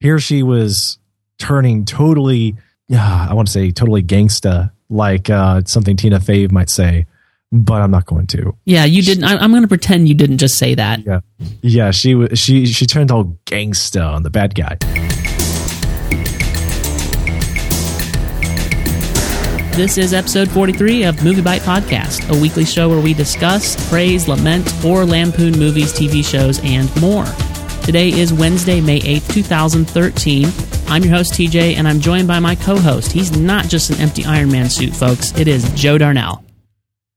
Here she was turning totally, yeah, I want to say totally gangsta, like uh, something Tina Fey might say, but I'm not going to. Yeah, you didn't. I, I'm going to pretend you didn't just say that. Yeah, yeah. She was she she turned all gangsta on the bad guy. This is episode 43 of MovieByte Podcast, a weekly show where we discuss, praise, lament, or lampoon movies, TV shows, and more. Today is Wednesday, May 8th, 2013. I'm your host, TJ, and I'm joined by my co host. He's not just an empty Iron Man suit, folks. It is Joe Darnell.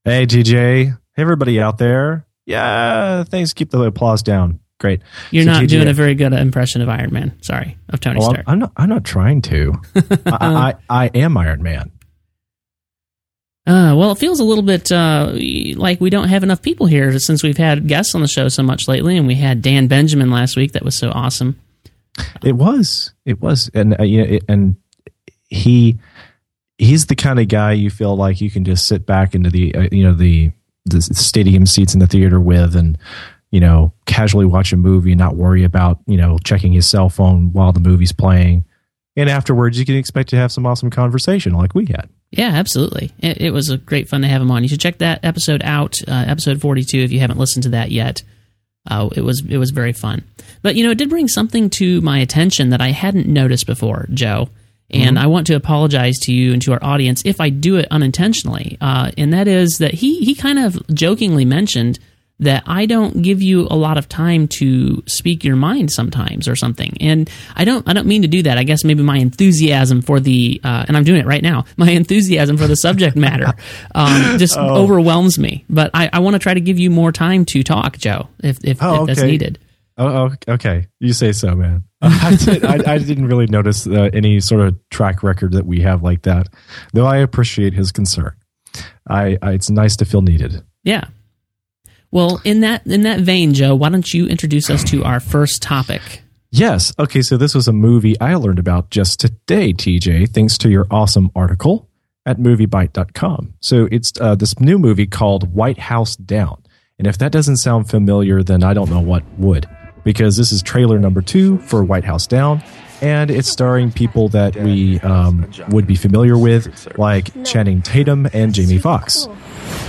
Hey, TJ. Hey, everybody out there. Yeah, thanks. Keep the applause down. Great. You're So, not TJ doing a very good impression of Iron Man. Sorry, of Tony Well, I'm, Stark. I'm not. I'm not trying to. I, I I am Iron Man. Uh, well, it feels a little bit uh, like we don't have enough people here since we've had guests on the show so much lately, and we had Dan Benjamin last week. That was so awesome. It was. It was. And uh, you know, it, and he he's the kind of guy you feel like you can just sit back into the uh, you know the the stadium seats in the theater with and you know casually watch a movie and not worry about you know checking his cell phone while the movie's playing. And afterwards, you can expect to have some awesome conversation like we had. Yeah, absolutely. It, it was a great fun to have him on. You should check that episode out, uh, episode forty-two, if you haven't listened to that yet. Uh, it was it was very fun. But you know, it did bring something to my attention that I hadn't noticed before, Joe. And I want to apologize to you and to our audience if I do it unintentionally. Uh, and that is that he he kind of jokingly mentioned that I don't give you a lot of time to speak your mind sometimes or something. And I don't I don't mean to do that. I guess maybe my enthusiasm for the uh, and I'm doing it right now. My enthusiasm for the subject matter um, just overwhelms me. But I, I want to try to give you more time to talk, Joe, if if, Oh, if that's okay. needed. Oh, oh, okay. You say so, man. I, did, didn't really notice uh, any sort of track record that we have like that, though I appreciate his concern. I, I it's nice to feel needed. Yeah. Well, in that in that vein, Joe, why don't you introduce us to our first topic? Yes. Okay. So this was a movie I learned about just today, TJ, thanks to your awesome article at moviebyte.com. So it's uh, this new movie called White House Down. And if that doesn't sound familiar, then I don't know what would, because this is trailer number two for White House Down. And it's starring people that we um, would be familiar with, like Channing Tatum and Jamie Foxx.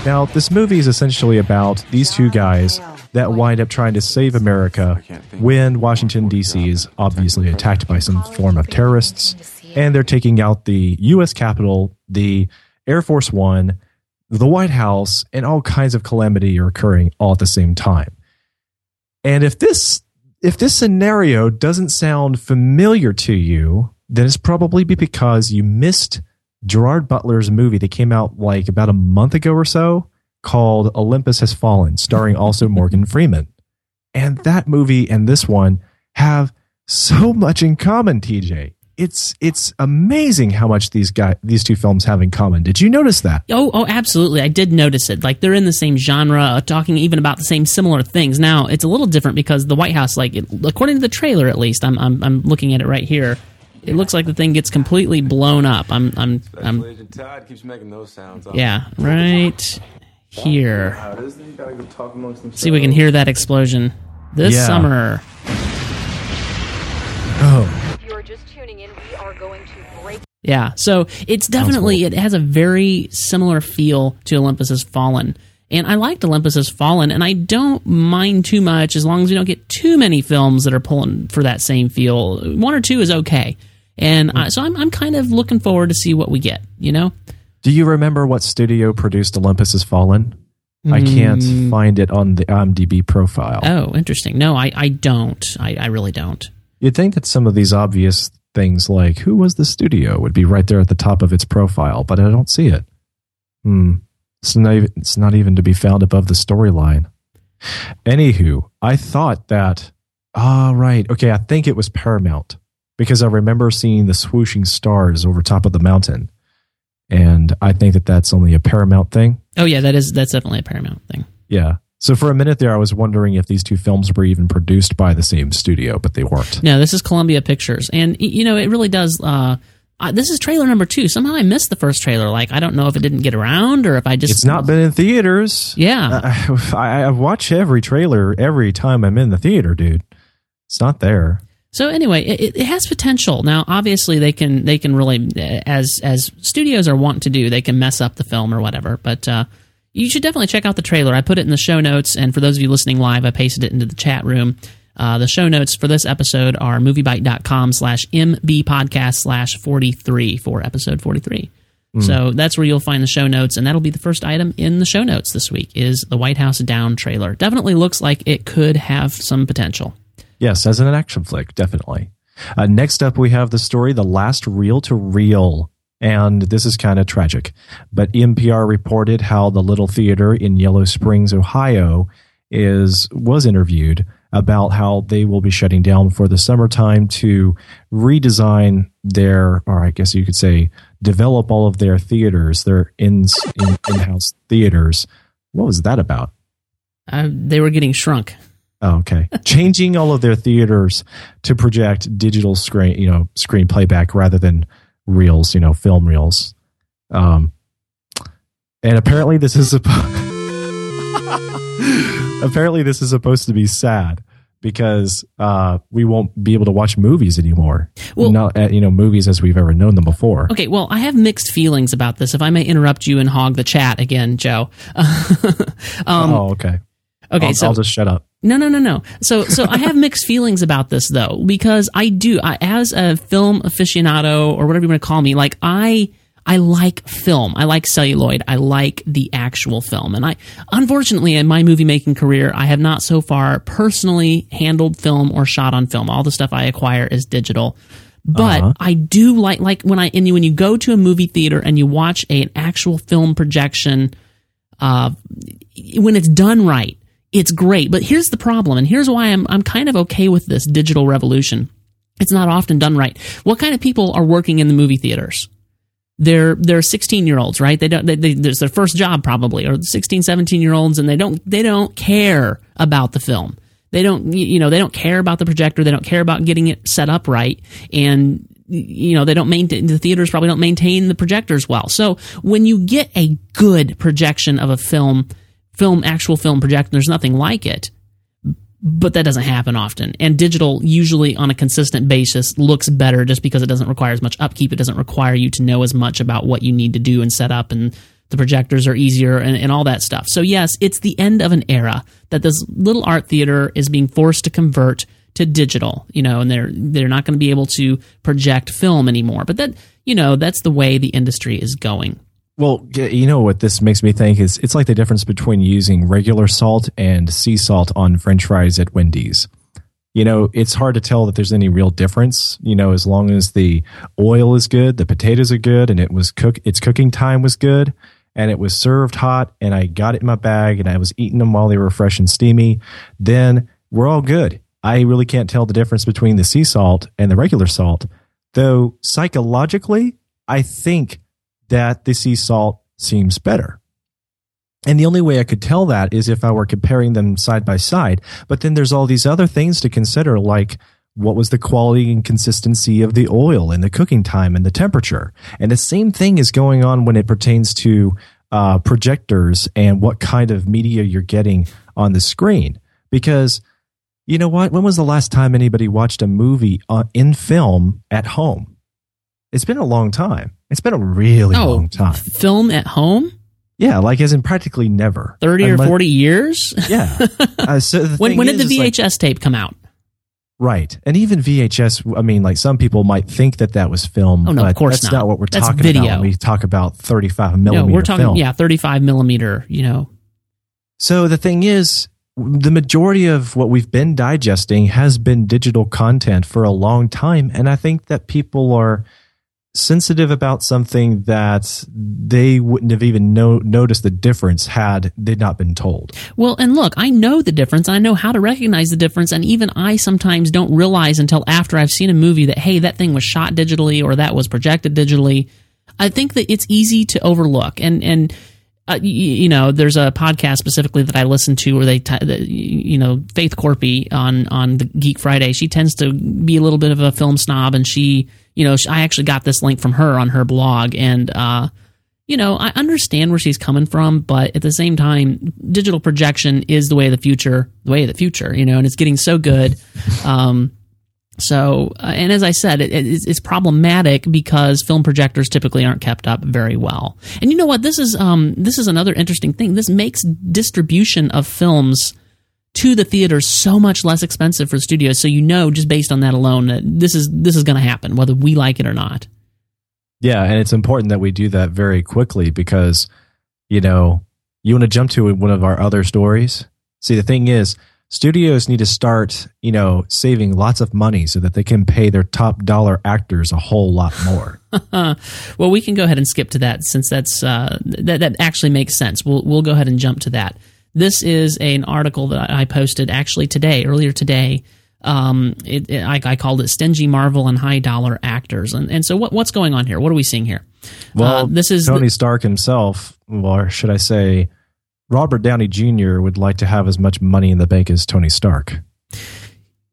Now, this movie is essentially about these two guys that wind up trying to save America when Washington, D.C. is obviously attacked by some form of terrorists, and they're taking out the U.S. Capitol, the Air Force One, the White House, and all kinds of calamity are occurring all at the same time. And if this if this scenario doesn't sound familiar to you, then it's probably because you missed Gerard Butler's movie that came out like about a month ago or so called Olympus Has Fallen, starring also Morgan Freeman. And that movie and this one have so much in common, TJ. It's it's amazing how much these guys these two films have in common. Did you notice that? Oh, oh, absolutely. I did notice it. Like they're in the same genre, uh, talking even about the same similar things. Now it's a little different because the White House, like it, according to the trailer, at least, I'm, I'm I'm looking at it right here. It looks like the thing gets completely blown up. I'm I'm I'm Agent Todd keeps making those sounds. yeah, right here. How it is, you gotta go talk amongst themselves. See if we can hear that explosion this Yeah. summer. Oh, Yeah, so it's definitely it has a very similar feel to Olympus Has Fallen, and I liked Olympus Has Fallen, and I don't mind too much as long as we don't get too many films that are pulling for that same feel. One or two is okay, and I, so I'm I'm kind of looking forward to see what we get. You know, do you remember what studio produced Olympus Has Fallen? I can't hmm. find it on the IMDb profile. oh, interesting. No, I I don't. I, I really don't. You'd think that some of these obvious things, like who was the studio, would be right there at the top of its profile, but I don't see it. Hmm. It's not even, it's not even to be found above the storyline. Anywho, I thought that. Ah, right. Okay, I think it was Paramount because I remember seeing the swooshing stars over top of the mountain, and I think that that's only a Paramount thing. Oh yeah, that is that's definitely a Paramount thing. Yeah. So for a minute there, I was wondering if these two films were even produced by the same studio, but they weren't. No, this is Columbia Pictures, and you know it really does. Uh, uh, this is trailer number two. Somehow I missed the first trailer. Like I don't know if it didn't get around or if I just It's not been in theaters. Yeah, I, I, I watch every trailer every time I'm in the theater, dude. It's not there. So anyway, it, it has potential. Now, obviously, they can they can really, as as studios are wanting to do, they can mess up the film or whatever. But uh, you should definitely check out the trailer. I put it in the show notes, and for those of you listening live, I pasted it into the chat room. Uh, the show notes for this episode are moviebyte.com slash mbpodcast slash 43 for episode 43. So that's where you'll find the show notes, and that'll be the first item in the show notes this week is the White House Down trailer. Definitely looks like it could have some potential. Yes, as an action flick, definitely. Uh, next up, we have the story The Last Reel to Reel. And this is kind of tragic. But NPR reported how the Little Theater in Yellow Springs, Ohio, is was interviewed about how they will be shutting down for the summertime to redesign their, or I guess you could say, develop all of their theaters, their in, in in-house theaters. What was that about? Uh, they were getting shrunk. Oh, okay. Changing all of their theaters to project digital screen, you know, screen playback rather than reels, you know, film reels. Um, and apparently this is supposed. apparently this is supposed to be sad because uh, we won't be able to watch movies anymore. Well- not uh, you know movies as we've ever known them before. Okay, well, I have mixed feelings about this. If I may interrupt you and hog the chat again, Joe. um, oh, okay. okay, I'll, so I'll just shut up. No, no, no, no. So, so I have mixed feelings about this though, because I do, I, as a film aficionado or whatever you want to call me, like I, I like film. I like celluloid. I like the actual film. And I, unfortunately, in my movie making career, I have not so far personally handled film or shot on film. All the stuff I acquire is digital. But Uh-huh. I do like, like when I, and when you go to a movie theater and you watch a, an actual film projection, uh, when it's done right, it's great. But here's the problem, and here's why I'm I'm kind of okay with this digital revolution. It's not often done right. What kind of people are working in the movie theaters? They're they're 16 year olds, right? They don't. They, they, there's their first job probably, or 16, 17 year olds, and they don't they don't care about the film. They don't you know they don't care about the projector. They don't care about getting it set up right, and you know they don't maintain the theaters probably don't maintain the projectors well. So when you get a good projection of a film, film actual film projection, there's nothing like it but that doesn't happen often. And digital, usually on a consistent basis, looks better just because it doesn't require as much upkeep. It doesn't require you to know as much about what you need to do and set up, and the projectors are easier and, and all that stuff. So, yes, it's the end of an era that this little art theater is being forced to convert to digital, you know, and they're they're not going to be able to project film anymore. But that, you know, that's the way the industry is going. Well, you know what this makes me think is it's like the difference between using regular salt and sea salt on french fries at Wendy's. You know, it's hard to tell that there's any real difference, you know, as long as the oil is good, the potatoes are good and it was cook its cooking time was good and it was served hot and I got it in my bag and I was eating them while they were fresh and steamy, then we're all good. I really can't tell the difference between the sea salt and the regular salt, though psychologically, I think that the sea salt seems better. And the only way I could tell that is if I were comparing them side by side. But then there's all these other things to consider, like what was the quality and consistency of the oil and the cooking time and the temperature. And the same thing is going on when it pertains to uh, projectors and what kind of media you're getting on the screen. Because you know what? When was the last time anybody watched a movie uh, in film at home? It's been a long time. It's been a really Oh, long time. film at home, Yeah, like as in practically never. thirty or forty years. Yeah. Uh, so the when when did the is like- VHS tape come out? right, and even VHS. I mean, like some people might think that that was film. Oh, no, of course that's not. not. what we're That's talking video. about when we talk about 35 millimeter No, we're talking film. yeah, thirty-five millimeter. You know, So the thing is, the majority of what we've been digesting has been digital content for a long time, and I think that people are sensitive about something that they wouldn't have even know, noticed the difference had they not been told. Well, and look, I know the difference. I know how to recognize the difference. And even I sometimes don't realize until after I've seen a movie that, hey, that thing was shot digitally or that was projected digitally. I think that it's easy to overlook. And, and, uh, you know, there's a podcast specifically that I listen to where they, t- you know, Faith Korpi on, on the Geek Friday, she tends to be a little bit of a film snob and she, you know, sh- I actually got this link from her on her blog and, uh, you know, I understand where she's coming from, but at the same time, digital projection is the way of the future, the way of the future, you know, and it's getting so good. Um, So, uh, and as I said, it, it's, it's problematic because film projectors typically aren't kept up very well. And you know what? This is um, this is another interesting thing. This makes distribution of films to the theaters so much less expensive for studios. So you know, just based on that alone, that this is this is going to happen, whether we like it or not. Yeah, and it's important that we do that very quickly because, you know, you want to jump to one of our other stories. See, the thing is, studios need to start, you know, saving lots of money so that they can pay their top dollar actors a whole lot more. well, we can go ahead and skip to that since that's uh, that that actually makes sense. We'll we'll go ahead and jump to that. This is an article that I posted actually today, earlier today. Um, it, it, I, I, called it "Stingy Marvel and High Dollar Actors," and and so what what's going on here? What are we seeing here? Well, uh, this is Tony the, Stark himself, or should I say, Robert Downey Jr. would like to have as much money in the bank as Tony Stark.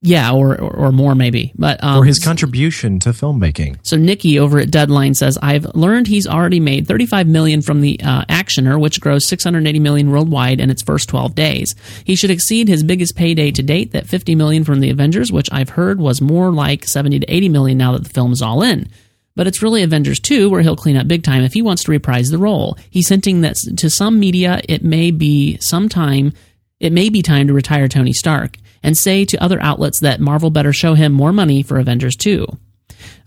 Yeah, or, or, or more maybe, but um, or his contribution to filmmaking. So Nikki over at Deadline says, "I've learned he's already made 35 million from the uh, Actioner, which grossed 680 million worldwide in its first 12 days. He should exceed his biggest payday to date, that 50 million from the Avengers, which I've heard was more like 70 to 80 million now that the film is all in." But it's really Avengers 2 where he'll clean up big time if he wants to reprise the role. He's hinting that to some media it may be some time it may be time to retire Tony Stark and say to other outlets that Marvel better show him more money for Avengers 2.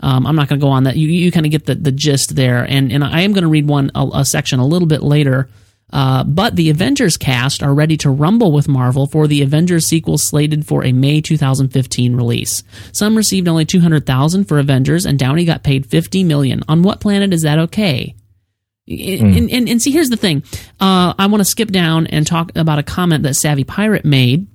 Um, I'm not going to go on that. You, you kind of get the, the gist there. And, and I am going to read one, a, a, section a little bit later. Uh, but the Avengers cast are ready to rumble with Marvel for the Avengers sequel slated for a May 2015 release. Some received only 200,000 for Avengers, and Downey got paid 50 million. On what planet is that okay? Mm. And, and, and, see, here's the thing. Uh, I want to skip down and talk about a comment that Savvy Pirate made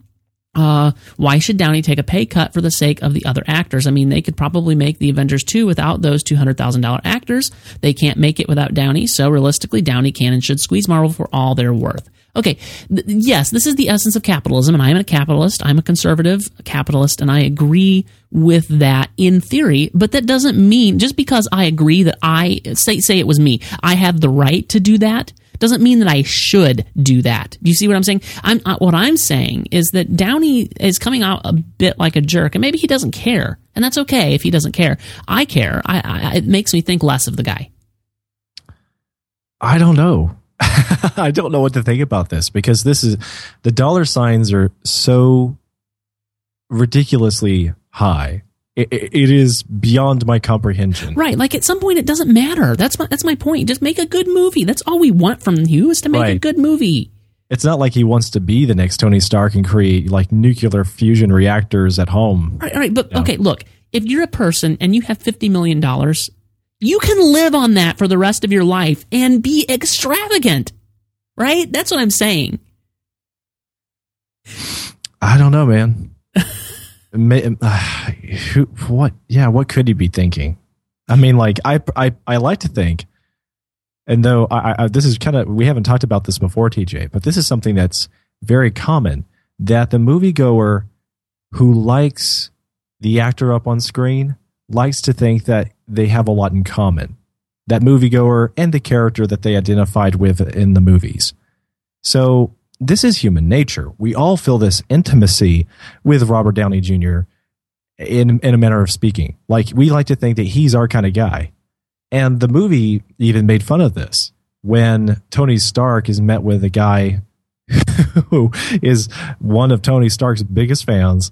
uh, why should Downey take a pay cut for the sake of the other actors? I mean, they could probably make the Avengers 2 without those $200,000 actors. They can't make it without Downey, so realistically, Downey can and should squeeze Marvel for all they're worth. Okay, th- yes, this is the essence of capitalism, and I'm a capitalist. I'm a conservative capitalist, and I agree with that in theory, but that doesn't mean just because I agree that I say say it was me, I have the right to do that doesn't mean that I should do that. Do you see what I'm saying? I'm uh, what I'm saying is that Downey is coming out a bit like a jerk, and maybe he doesn't care, and that's okay if he doesn't care. I care. I, I it makes me think less of the guy. I don't know. I don't know what to think about this because this is the dollar signs are so ridiculously high it, it is beyond my comprehension. Right. Like at some point, it doesn't matter. That's my, that's my point. Just make a good movie. That's all we want from you is to make right. a good movie. It's not like he wants to be the next Tony Stark and create like nuclear fusion reactors at home. Right. right. But okay, look, if you're a person and you have $50 million, you can live on that for the rest of your life and be extravagant. Right? That's what I'm saying. I don't know, man. Uh, who, what? Yeah, what could he be thinking? I mean, like I, I, I like to think, and though I, I this is kind of we haven't talked about this before, TJ, but this is something that's very common that the moviegoer who likes the actor up on screen likes to think that they have a lot in common. That moviegoer and the character that they identified with in the movies. So this is human nature. We all feel this intimacy with Robert Downey Jr. in in a manner of speaking. Like we like to think that he's our kind of guy. And the movie even made fun of this when Tony Stark is met with a guy who is one of Tony Stark's biggest fans,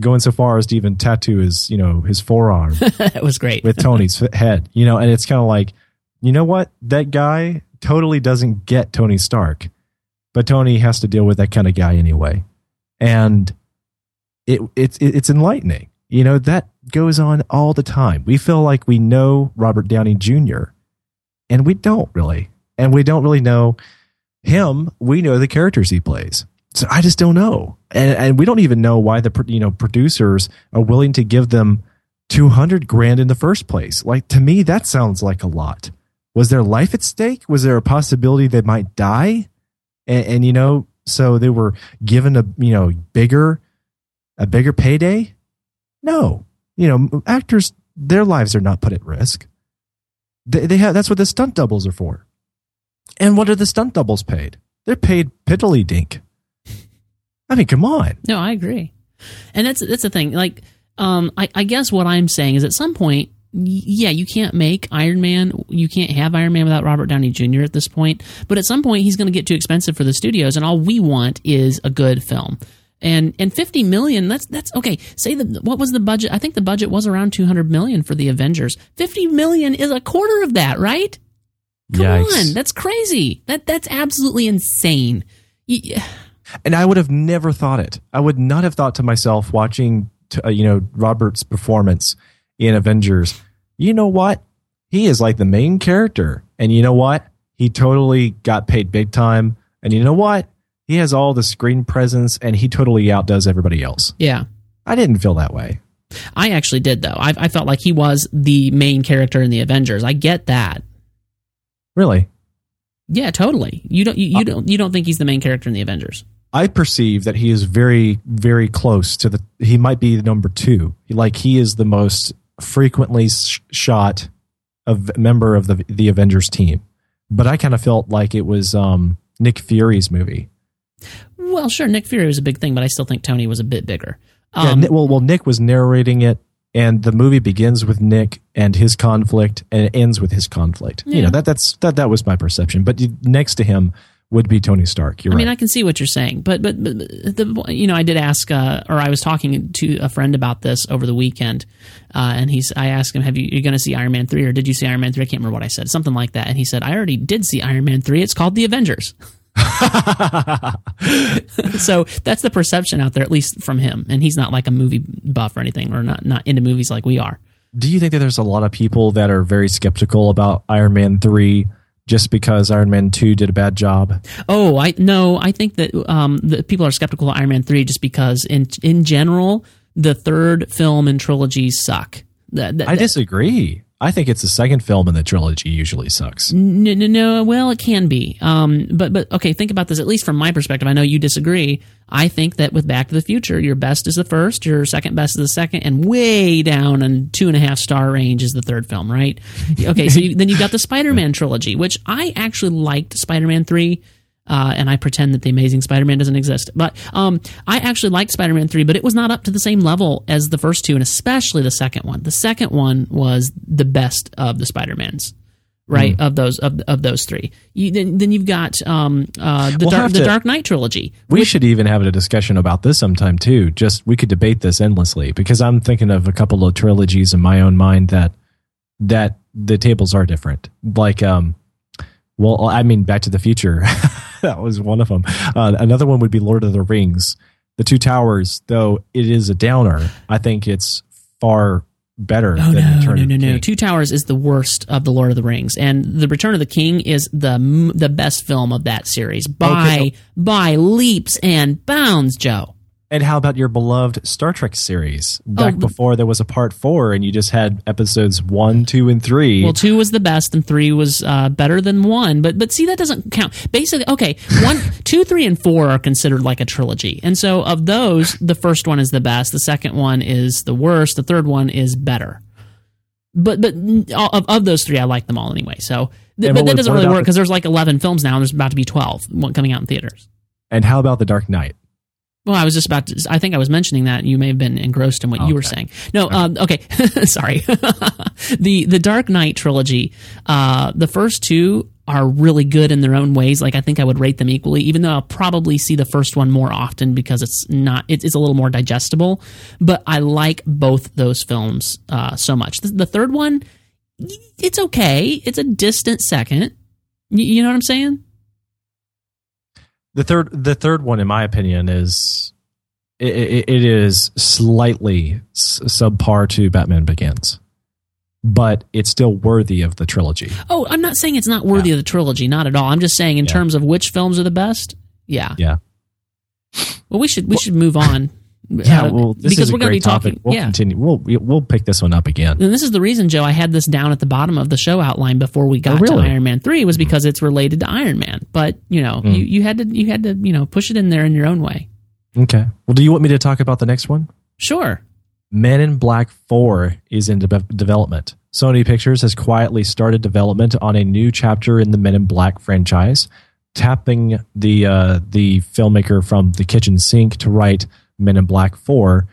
going so far as to even tattoo his, you know, his forearm. that was great. with Tony's head, you know, and it's kind of like, you know what? That guy totally doesn't get Tony Stark but Tony has to deal with that kind of guy anyway, and it it's it's enlightening. You know that goes on all the time. We feel like we know Robert Downey Jr. and we don't really, and we don't really know him. We know the characters he plays. So I just don't know, and and we don't even know why the you know producers are willing to give them two hundred grand in the first place. Like to me, that sounds like a lot. Was their life at stake? Was there a possibility they might die? And, and you know, so they were given a you know bigger a bigger payday. No, you know, actors their lives are not put at risk. They, they have that's what the stunt doubles are for. And what are the stunt doubles paid? They're paid piddly dink. I mean, come on. No, I agree. And that's that's the thing. Like Um, I, I guess what I'm saying is at some point, yeah, you can't make Iron Man, you can't have Iron Man without Robert Downey Jr. at this point. But at some point, he's going to get too expensive for the studios, and all we want is a good film. And and 50 million, that's that's okay. Say the what was the budget? I think the budget was around 200 million for the Avengers. 50 million is a quarter of that, right? Come Yikes. on, that's crazy. That that's absolutely insane. Y- And I would have never thought it. I would not have thought to myself watching, t- uh, you know, Robert's performance in Avengers. You know what? He is like the main character, and you know what? He totally got paid big time. And you know what? He has all the screen presence, and he totally outdoes everybody else. Yeah. I didn't feel that way. I actually did though. I, I felt like he was the main character in the Avengers. I get that. Really, Yeah, totally. You don't you, you don't you don't think he's the main character in the Avengers? I perceive that he is very, very close to the. He might be the number two. Like he is the most frequently sh- shot of member of the the Avengers team. But I kind of felt like it was um, Nick Fury's movie. Well, sure, Nick Fury was a big thing, but I still think Tony was a bit bigger. Um, Ni- well, well, Nick was narrating it, and the movie begins with Nick and his conflict, and it ends with his conflict. You know that that's that that was my perception. But next to him would be Tony Stark. You're I mean, right. I can see what you're saying, but but, but the you know, I did ask, uh, or I was talking to a friend about this over the weekend, uh, and he's I asked him, "Have you you going to see Iron Man three, or did you see Iron Man three? I can't remember what I said, something like that." And he said, "I already did see Iron Man three. It's called The Avengers." so that's the perception out there, at least from him, and he's not like a movie buff or anything, or not not into movies like we are. Do you think that there's a lot of people that are very skeptical about Iron Man 3 just because Iron Man 2 did a bad job? Oh, I no, I think that um, the people are skeptical of Iron Man three just because in in general the third film in trilogies suck. That, that, I disagree. I think it's the second film in the trilogy usually sucks. No, no, no. Well, it can be. Um, but but okay. Think about this. At least from my perspective, I know you disagree. I think that with Back to the Future, your best is the first, your second best is the second, and way down in two and a half star range is the third film. Right? Okay. so you, then you've got the Spider-Man trilogy, which I actually liked. Spider-Man three. Uh, and I pretend that the Amazing Spider-Man doesn't exist, but um, I actually liked Spider-Man three, but it was not up to the same level as the first two, and especially the second one. The second one was the best of the Spider-Mans right of those of, of those three you, then, then you've got um uh the We'll dark have the dark knight trilogy We should even have a discussion about this sometime too. Just we could debate this endlessly because I'm thinking of a couple of trilogies in my own mind that that the tables are different. Like um well I mean Back to the Future. that was one of them. Uh, another one would be Lord of the Rings. The Two Towers, though it is a downer, I think it's far better Oh than no, Return no, no, the no! Two Towers is the worst of the Lord of the Rings, and the Return of the King is the the best film of that series by Okay. by leaps and bounds. Joe, And how about your beloved Star Trek series? Back Oh, before there was a part four, and you just had episodes one, two, and three. well, two was the best, and three was uh, better than one. But but see, that doesn't count. Basically, okay, one, two, three, and four are considered like a trilogy, and so of those, the first one is the best, the second one is the worst, the third one is better. But but of, of those three, I like them all anyway. So, th- but that doesn't really work because there's like 11 films now, and there's about to be 12 coming out in theaters. and how about the Dark Knight? Well, I was just about to. I think I was mentioning that you may have been engrossed in what you were saying. No, um, okay, sorry. the the Dark Knight trilogy, uh, the first two are really good in their own ways. Like I think I would rate them equally, even though I'll probably see the first one more often because it's not. It's, it's a little more digestible. But I like both those films uh, so much. The, the third one, it's okay. It's a distant second. Y- you know what I'm saying? The third, the third one, in my opinion, is it, it, it is slightly s- subpar to Batman Begins, but it's still worthy of the trilogy. Oh, I'm not saying it's not worthy of the trilogy, not at all. I'm just saying in Yeah. terms of which films are the best. Yeah. Yeah, Well, we should we should move on. Yeah. Uh, well, this because is we're going to be talking. topic. We'll yeah. continue. We'll we'll pick this one up again. And this is the reason, Joe, I had this down at the bottom of the show outline before we got Oh, really? to Iron Man three was because it's related to Iron Man. But you know, Mm. you, you had to you had to you know push it in there in your own way. Okay. Well, do you want me to talk about the next one? Sure. Men in Black 4 is in de- development. Sony Pictures has quietly started development on a new chapter in the Men in Black franchise, tapping the uh, the filmmaker from The Kitchen Sink to write Men in Black 4.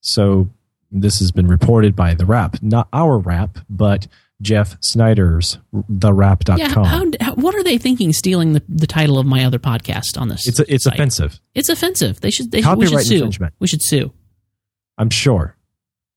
So This has been reported by The Wrap, not our rap, but Jeff Sneider's TheWrap.com. Yeah, how, how, what are they thinking stealing the, the title of my other podcast on this? it's it's site? offensive. It's offensive. They should. They should, we should Copyright sue. infringement. We should sue. I'm sure.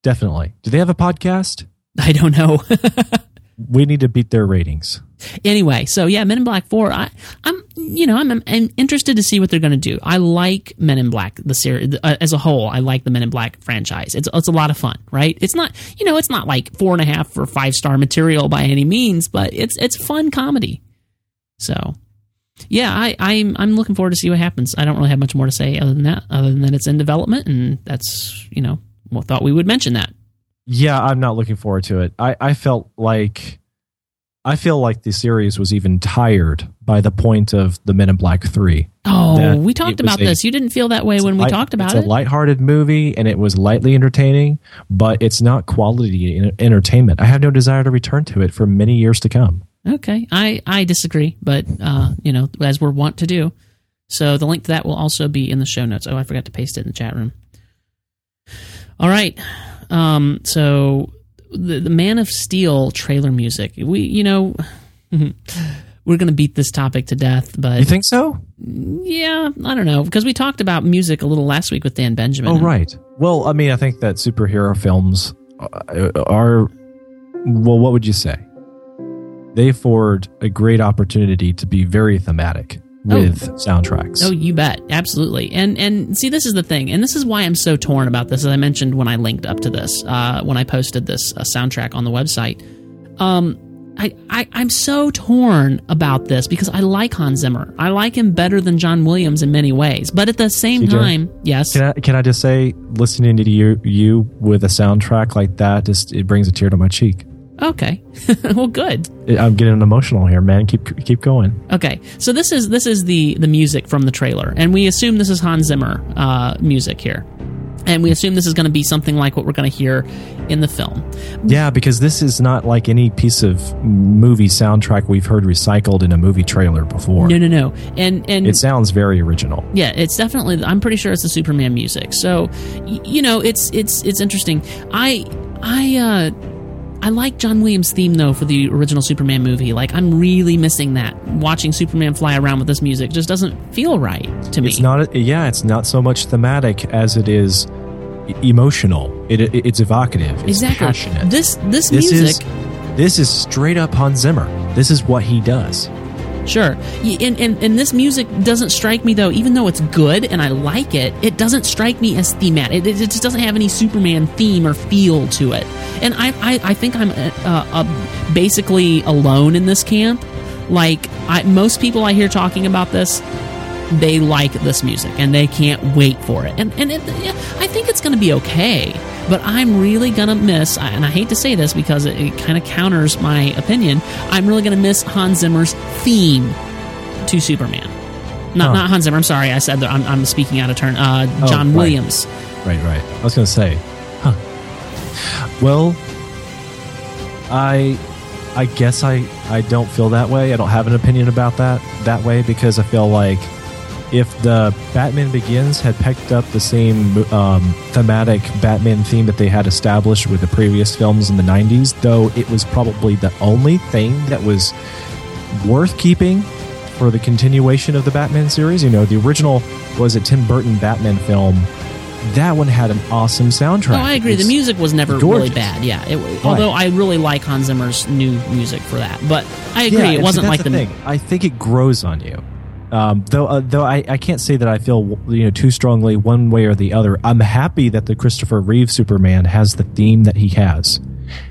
Definitely. Do they have a podcast? I don't know. We need to beat their ratings. anyway, so yeah, Men in Black Four. I, I'm, you know, I'm, I'm interested to see what they're going to do. I like Men in Black the series uh, as a whole. I like the Men in Black franchise. It's it's a lot of fun, right? It's not, you know, it's not like four and a half or five star material by any means, but it's it's fun comedy. So, yeah, I, I'm I'm looking forward to see what happens. I don't really have much more to say other than that, other than that it's in development, and that's you know, well, thought we would mention that. Yeah, I'm not looking forward to it. I, I felt like I feel like the series was even tired by the point of the Men in Black Three. Oh, we talked about a- this. You didn't feel that way when we Light- talked about it's it. It's a lighthearted movie and it was lightly entertaining, but it's not quality entertainment. I have no desire to return to it for many years to come. Okay, I I disagree, but uh, you know, as we're wont to do. So the link to that will also be in the show notes. Oh, I forgot to paste it in the chat room. All right. Um, so the the Man of Steel trailer music. We, you know, we're going to beat this topic to death, but You think so? yeah, I don't know because we talked about music a little last week with Dan Benjamin. Oh, right. Well, I mean, I think that superhero films uh, are, well, what would you say? They afford a great opportunity to be very thematic with soundtracks. Oh, you bet, absolutely. And and see, this is the thing, and this is why I'm so torn about this. As I mentioned when I linked up to this, uh, when I posted this uh, soundtrack on the website, um, I, I I'm so torn about this because I like Hans Zimmer. I like him better than John Williams in many ways, but at the same TJ? time, yes, Can I, can I just say, listening to you, you with a soundtrack like that, just it brings a tear to my cheek. Okay, well, good. I'm getting emotional here, man. Keep keep going. Okay, so this is this is the the music from the trailer, and we assume this is Hans Zimmer uh, music here, and we assume this is going to be something like what we're going to hear in the film. Yeah, because this is not like any piece of movie soundtrack we've heard recycled in a movie trailer before. No, no, no, and and It sounds very original. yeah, it's definitely. I'm pretty sure it's the Superman music. So, y- you know, it's it's it's interesting. I I uh I like John Williams' theme though for the original Superman movie. Like, I'm really missing that. Watching Superman fly around with this music just doesn't feel right to me. It's not. Yeah, it's not so much thematic as it is emotional. It, it- it's evocative. It's exactly. passionate. This this This music. is this is straight up Hans Zimmer. This is what he does. Sure. And, and, and this music doesn't strike me, though, even though it's good and I like it, it doesn't strike me as thematic. It, it just doesn't have any Superman theme or feel to it. And I, I, I think I'm uh, uh, basically alone in this camp. Like, I, most people I hear talking about this, they like this music and they can't wait for it. And, and it, yeah, I think it's going to be okay. But I'm really going to miss, and I hate to say this because it, it kind of counters my opinion, I'm really going to miss Hans Zimmer's theme to Superman. Not, Huh. not Hans Zimmer, I'm sorry, I said that I'm, I'm speaking out of turn. Uh, Oh, John right. Williams. Right, right. I was going to say, huh. Well, I I guess I I don't feel that way. I don't have an opinion about that that way because I feel like if the Batman Begins had picked up the same um, thematic Batman theme that they had established with the previous films in the 90s, though it was probably the only thing that was worth keeping for the continuation of the Batman series. You know, the original was a Tim Burton Batman film. That one had an awesome soundtrack. No, I agree. The music was never gorgeous. really bad. Yeah, it, although I really like Hans Zimmer's new music for that. But I agree, Yeah, it wasn't like that's the. thing. I think it grows on you. Um, though, uh, though I, I can't say that I feel you know too strongly one way or the other. I'm happy that the Christopher Reeve Superman has the theme that he has,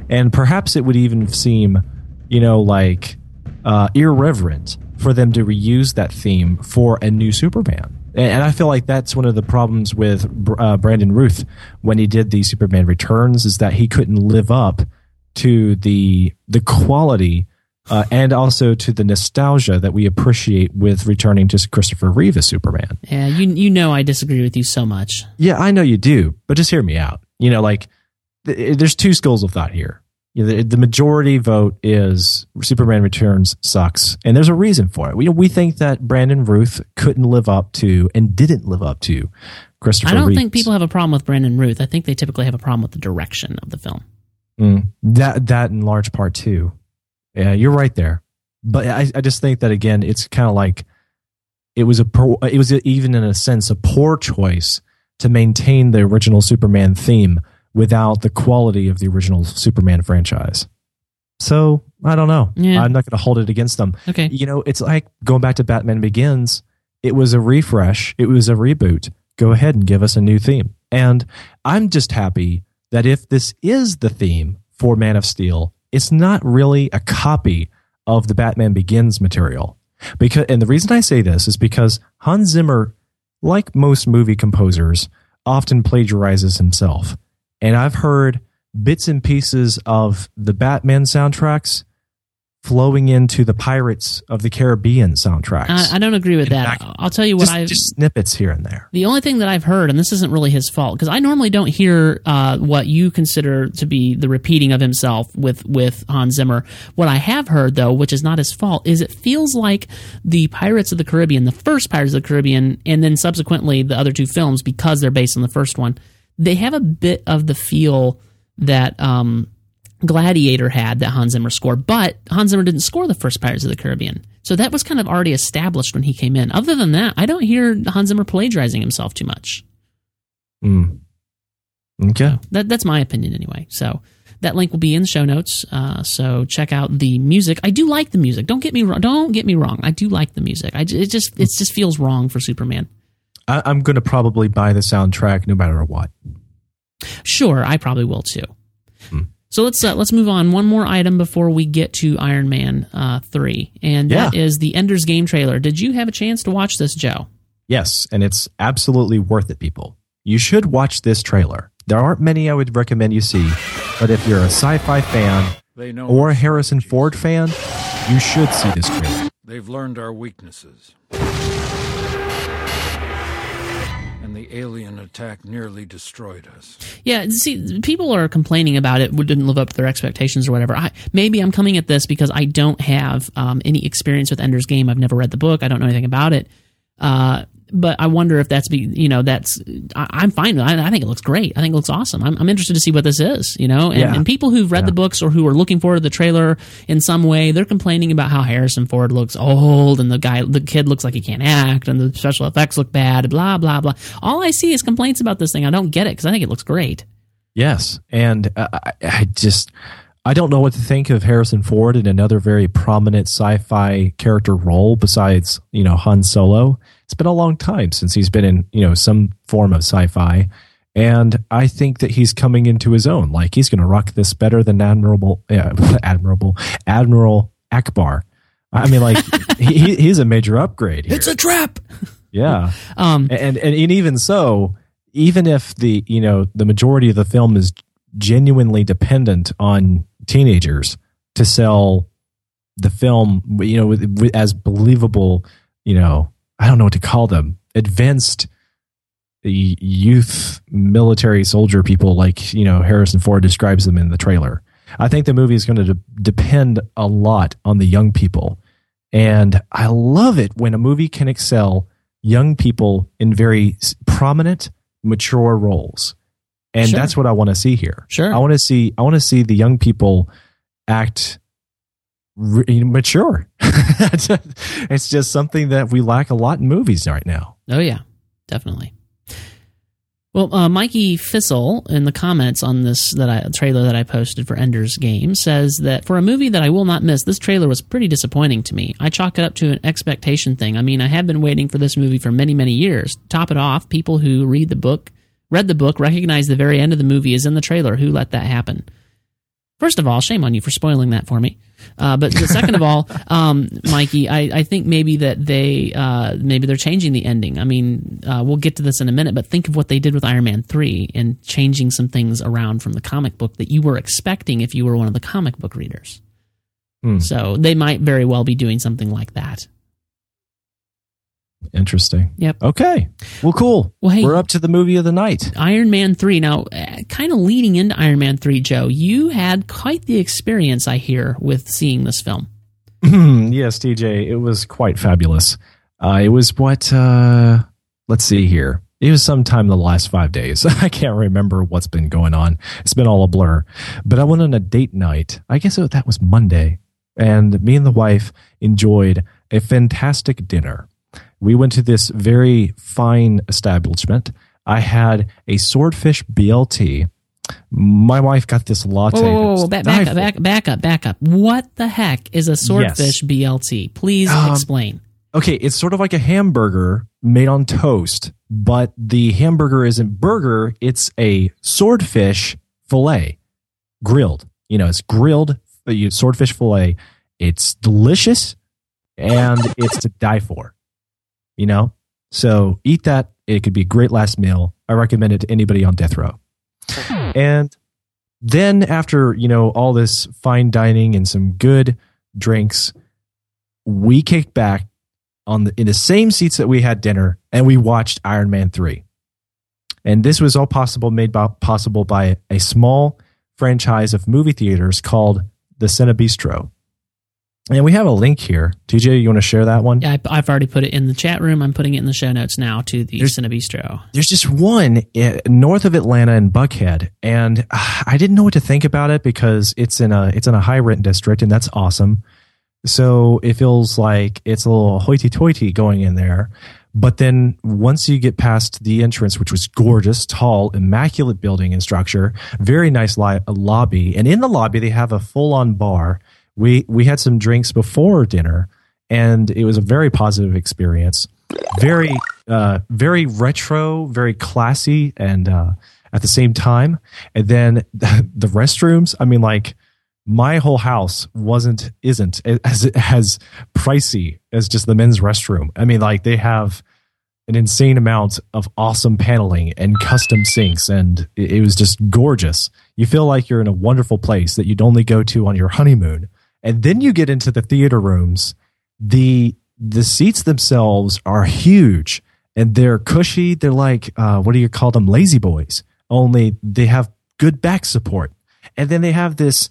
and perhaps it would even seem, you know, like uh, irreverent for them to reuse that theme for a new Superman. And, and I feel like that's one of the problems with uh, Brandon Routh when he did the Superman Returns is that he couldn't live up to the the quality uh, and also to the nostalgia that we appreciate with returning to Christopher Reeve as Superman. Yeah, you you know I disagree with you so much. Yeah, I know you do, but just hear me out. You know, like th- there's two schools of thought here. You know, the, the majority vote is Superman Returns sucks, and there's a reason for it. We we think that Brandon Routh couldn't live up to and didn't live up to Christopher. I don't Reeves. think people have a problem with Brandon Routh. I think they typically have a problem with the direction of the film. Mm, that that in large part too. Yeah, you're right there. But I, I just think that again, it's kind of like it was a poor, it was even in a sense a poor choice to maintain the original Superman theme without the quality of the original Superman franchise. So I don't know. Yeah. I'm not going to hold it against them. Okay. You know, it's like going back to Batman Begins. It was a refresh. It was a reboot. Go ahead and give us a new theme. And I'm just happy that if this is the theme for Man of Steel, it's not really a copy of the Batman Begins material. Because, and the reason I say this is because Hans Zimmer, like most movie composers, often plagiarizes himself. And I've heard bits and pieces of the Batman soundtracks flowing into the Pirates of the Caribbean soundtracks. I, I don't agree with that. fact, I'll tell you what just, I just snippets here and there. The only thing that I've heard, and this isn't really his fault, because I normally don't hear uh, what you consider to be the repeating of himself with with Hans Zimmer. What I have heard, though, which is not his fault, is it feels like the Pirates of the Caribbean, the first Pirates of the Caribbean, and then subsequently the other two films, because they're based on the first one, they have a bit of the feel that um, Gladiator had that Hans Zimmer scored, but Hans Zimmer didn't score the first Pirates of the Caribbean. So that was kind of already established when he came in. Other than that, I don't hear Hans Zimmer plagiarizing himself too much. Mm. Okay. That, that's my opinion anyway. So that link will be in the show notes. Uh, so check out the music. I do like the music. Don't get me wrong. Don't get me wrong. I do like the music. I, it just it just feels wrong for Superman. I, I'm going to probably buy the soundtrack no matter what. Sure, I probably will too. So let's uh, let's move on. One more item before we get to Iron Man uh, three, and that Yeah. is the Ender's Game trailer. Did you have a chance to watch this, Joe? Yes, and it's absolutely worth it, people. You should watch this trailer. There aren't many I would recommend you see, but if you're a sci fi fan They know or a Harrison. Ford fan, you should see this trailer. They've learned our weaknesses. The alien attack nearly destroyed us. Yeah, see, people are complaining about it. Didn't live up to their expectations or whatever. I, maybe I'm coming at this because I don't have um, any experience with Ender's Game. I've never read the book. I don't know anything about it. Uh, but I wonder if that's be you know that's I, I'm fine. I, I think it looks great. I think it looks awesome. I'm, I'm interested to see what this is. You know, and, Yeah. and people who've read the books or who are looking forward to the trailer in some way, they're complaining about how Harrison Ford looks old and the guy, the kid looks like he can't act and the special effects look bad. Blah blah blah. All I see is complaints about this thing. I don't get it because I think it looks great. Yes, and uh, I, I just I don't know what to think of Harrison Ford in another very prominent sci-fi character role besides you know Han Solo. It's been a long time since he's been in you know some form of sci-fi, and I think that he's coming into his own. Like he's going to rock this better than Admirable, yeah, Admirable Admiral Ackbar. I mean, like he, he's a major upgrade. Here. It's a trap. yeah. Um, and, and and even so even if the you know the majority of the film is genuinely dependent on teenagers to sell the film you know as believable you know i don't know what to call them advanced youth military soldier people like you know harrison ford describes them in the trailer i think the movie is going to de- depend a lot on the young people and i love it when a movie can excel young people in very prominent mature roles and Sure. that's what i want to see here Sure. i want to see i want to see the young people act re- mature it's just something that we lack a lot in movies right now Oh yeah, definitely. Well, uh, Mikey Fissel in the comments on this that I, trailer that I posted for Ender's Game says that for a movie that I will not miss, this trailer was pretty disappointing to me. I chalk it up to an expectation thing. I mean, I have been waiting for this movie for many, many years. Top it off, people who read the book, read the book, recognize the very end of the movie is in the trailer. Who let that happen? First of all, shame on you for spoiling that for me. Uh, but the second of all, um, Mikey, I, I think maybe that they uh, maybe they're changing the ending. I mean, uh, we'll get to this in a minute, but think of what they did with Iron Man three and changing some things around from the comic book that you were expecting if you were one of the comic book readers. Hmm. So they might very well be doing something like that. Interesting Yep. okay well cool Well, hey- we're up to the movie of the night Iron Man 3. Now, uh, kind of leading into Iron Man 3, Joe, you had quite the experience, I hear, with seeing this film. yes, TJ, it was quite fabulous. Uh, it was what? Uh, let's see here. It was sometime in the last five days. I can't remember what's been going on. It's been all a blur. But I went on a date night. I guess it, that was Monday. And me and the wife enjoyed a fantastic dinner. We went to this very fine establishment. I had a swordfish BLT. My wife got this latte. Whoa, whoa, whoa. Back, back, up, back, back up, back up. What the heck is a swordfish BLT? Please Um, explain. Okay, it's sort of like a hamburger made on toast, but the hamburger isn't burger, it's a swordfish fillet grilled. You know, it's grilled uh, you- swordfish fillet. It's delicious and it's to die for. You know? So eat that. It could be a great last meal. I recommend it to anybody on death row. And then after, you know, all this fine dining and some good drinks, we kicked back on the in the same seats that we had dinner and we watched Iron Man 3. And this was all possible made by, possible by a small franchise of movie theaters called the Cinebistro. And we have a link here. TJ, you want to share that one? Yeah, I, I've already put it in the chat room. I'm putting it in the show notes now to the There's- Cinebistro. there's just one uh, north of Atlanta in Buckhead, and uh, I didn't know what to think about it because it's in a it's in a high rent district, and that's awesome. So it feels like it's a little hoity-toity going in there. But then once you get past the entrance, which was gorgeous, tall, immaculate building and structure, very nice li- lobby, and in the lobby they have a full-on bar. We we had some drinks before dinner, and it was a very positive experience. Very uh, very retro, very classy, and uh, at the same time. And then the restrooms. I mean, like my whole house wasn't isn't as as pricey as just the men's restroom. I mean, like they have an insane amount of awesome paneling and custom sinks, and it, it was just gorgeous. You feel like you're in a wonderful place that you'd only go to on your honeymoon. And then you get into the theater rooms. The the seats themselves are huge and they're cushy. They're like uh, what do you call them? La-Z-Boys. Only they have good back support. And then they have this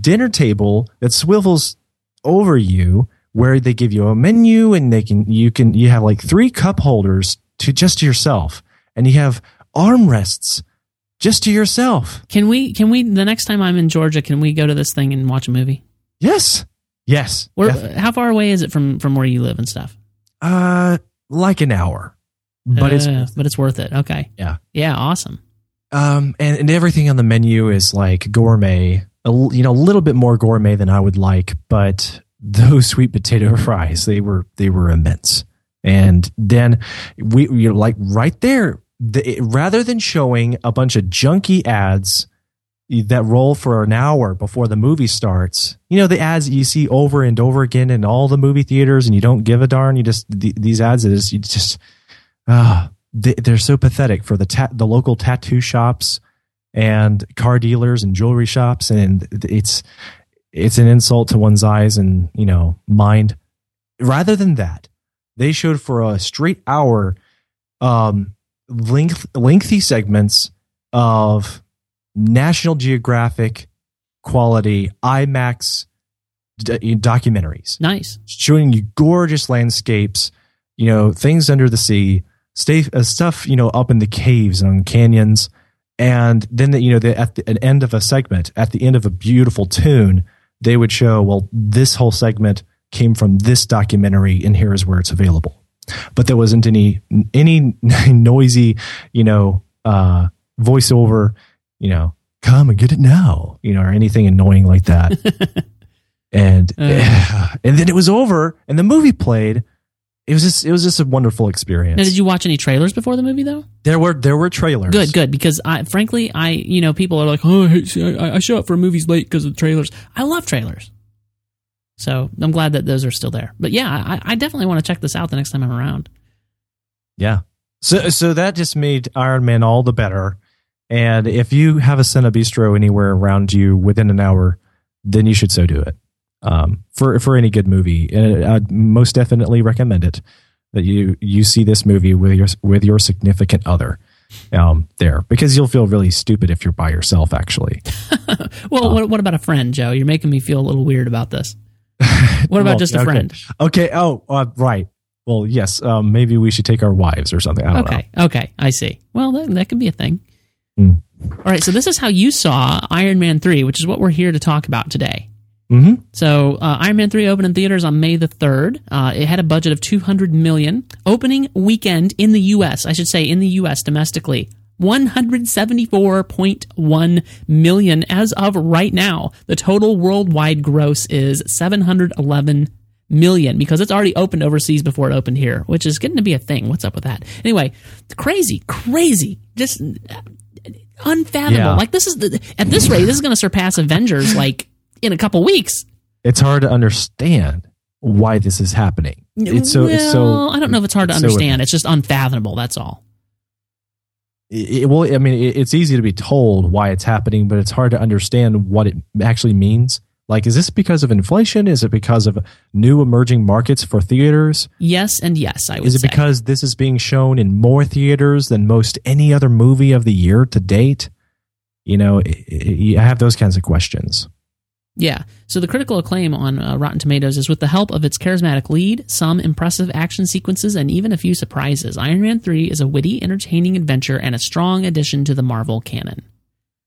dinner table that swivels over you where they give you a menu and they can you can you have like three cup holders to just to yourself and you have armrests just to yourself. Can we? Can we? The next time I'm in Georgia, can we go to this thing and watch a movie? Yes. Yes. Where? How far away is it from from where you live and stuff? uh like an hour. But it's Uh, but it's worth it. Okay. Yeah. Yeah. Awesome. um and, and everything on the menu is like gourmet. A, you know, a little bit more gourmet than I would like, but those sweet potato fries, they were they were immense. And then we you know, like right there, the, rather than showing a bunch of junky ads that roll for an hour before the movie starts, you know the ads that you see over and over again in all the movie theaters, and you don't give a darn. You just the, these ads is you just ah they, they're so pathetic for the ta- the local tattoo shops and car dealers and jewelry shops, and it's it's an insult to one's eyes and you know mind. Rather than that, they showed for a straight hour um length lengthy segments of National Geographic quality IMAX d- documentaries Nice. showing you gorgeous landscapes, you know, things under the sea, stay, uh, stuff, you know, up in the caves and canyons. And then, you know, the, at the an end of a segment, at the end of a beautiful tune, they would show, well, this whole segment came from this documentary, and here is where it's available. But there wasn't any any noisy, you know, uh, voiceover, you know, come and get it now, you know, or anything annoying like that and Uh. and then it was over and the movie played it was just it was just a wonderful experience Now, did you watch any trailers before the movie though? there were there were trailers Good, good. Because I, frankly, I, you know, people are like, oh, I, I show up for movies late because of the trailers. I love trailers. So I'm glad that those are still there. But yeah, I, I definitely want to check this out the next time I'm around. yeah so so that just made iron man all the better and if you have a Cinebistro anywhere around you within an hour then you should so do it um, for for any good movie and i'd most definitely recommend it that you you see this movie with your with your significant other um, there because you'll feel really stupid if you're by yourself actually Well, what, what about a friend, Joe? You're making me feel a little weird about this. What about Well, just a okay. friend? Okay. Oh, uh, right. Well, yes. Um, maybe we should take our wives or something. I don't know. Okay, okay, I see. Well, that, that could be a thing. Hmm. All right, so this is how you saw Iron Man 3, which is what we're here to talk about today. Mm-hmm. So, uh, Iron Man 3 opened in theaters on May the 3rd. Uh, it had a budget of 200 million. Opening weekend in the US, I should say in the US domestically, 174.1 million as of right now. The total worldwide gross is 711 million because it's already opened overseas before it opened here, which is getting to be a thing. What's up with that? Anyway, crazy, crazy, just unfathomable. Yeah. Like this is the, at this rate, this is going to surpass Avengers like in a couple weeks. It's hard to understand why this is happening. It's so. it's so. Well, I don't know if it's hard to it's so- understand. it's just unfathomable. That's all. it, it- well, I mean, it, it's easy to be told why it's happening, but it's hard to understand what it actually means. Like, is this because of inflation? Is it because of new emerging markets for theaters? Yes and yes. I would Is it say. because this is being shown in more theaters than most any other movie of the year to date? You know, i have those kinds of questions. Yeah. So the critical acclaim on uh, Rotten Tomatoes is with the help of its charismatic lead, some impressive action sequences, and even a few surprises. Iron Man 3 is a witty, entertaining adventure and a strong addition to the Marvel canon.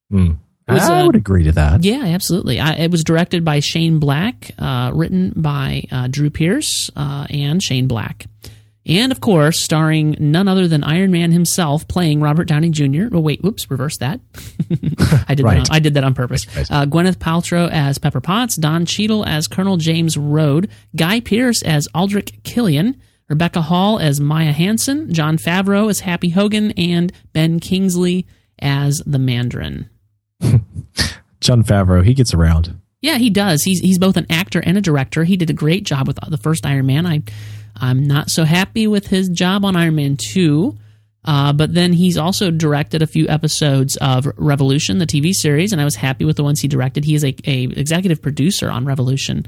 Hmm. Was, I uh, would agree to that. Yeah, absolutely. I, it was directed by Shane Black, uh, written by uh, Drew Pearce uh, and Shane Black. And of course, starring none other than Iron Man himself playing Robert Downey Jr. Oh, wait, whoops, reverse that. I did Right. that. On, I did that on purpose. Right. Uh, Gwyneth Paltrow as Pepper Potts, Don Cheadle as Colonel James Rode, Guy Pearce as Aldrich Killian, Rebecca Hall as Maya Hansen, Jon Favreau as Happy Hogan, and Ben Kingsley as the Mandarin. Jon Favreau, he gets around. Yeah, he does. He's he's both an actor and a director. He did a great job with the first Iron Man. I I'm not so happy with his job on Iron Man two. Uh, but then he's also directed a few episodes of Revolution, the TV series, and I was happy with the ones he directed. He is a, a executive producer on Revolution,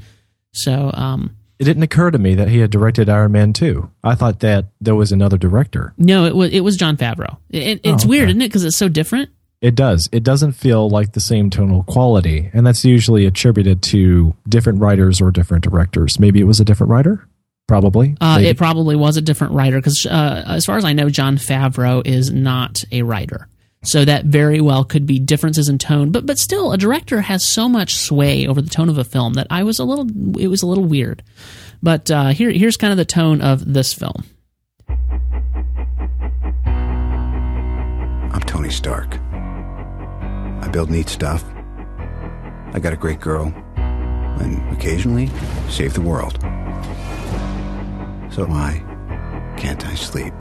so um, It didn't occur to me that he had directed Iron Man 2. I thought that there was another director. no, it was it was Jon Favreau. It, it's Oh, weird, isn't it? Because it's so different. It does. It doesn't feel like the same tonal quality, and that's usually attributed to different writers or different directors. Maybe it was a different writer. Probably. Uh, it probably was a different writer because, uh, as far as I know, Jon Favreau is not a writer. So that very well could be differences in tone, but but still, a director has so much sway over the tone of a film that I was a little, it was a little weird. But uh, here here's kind of the tone of this film. I'm Tony Stark. I build neat stuff. I got a great girl. And occasionally, save the world. So why can't I sleep?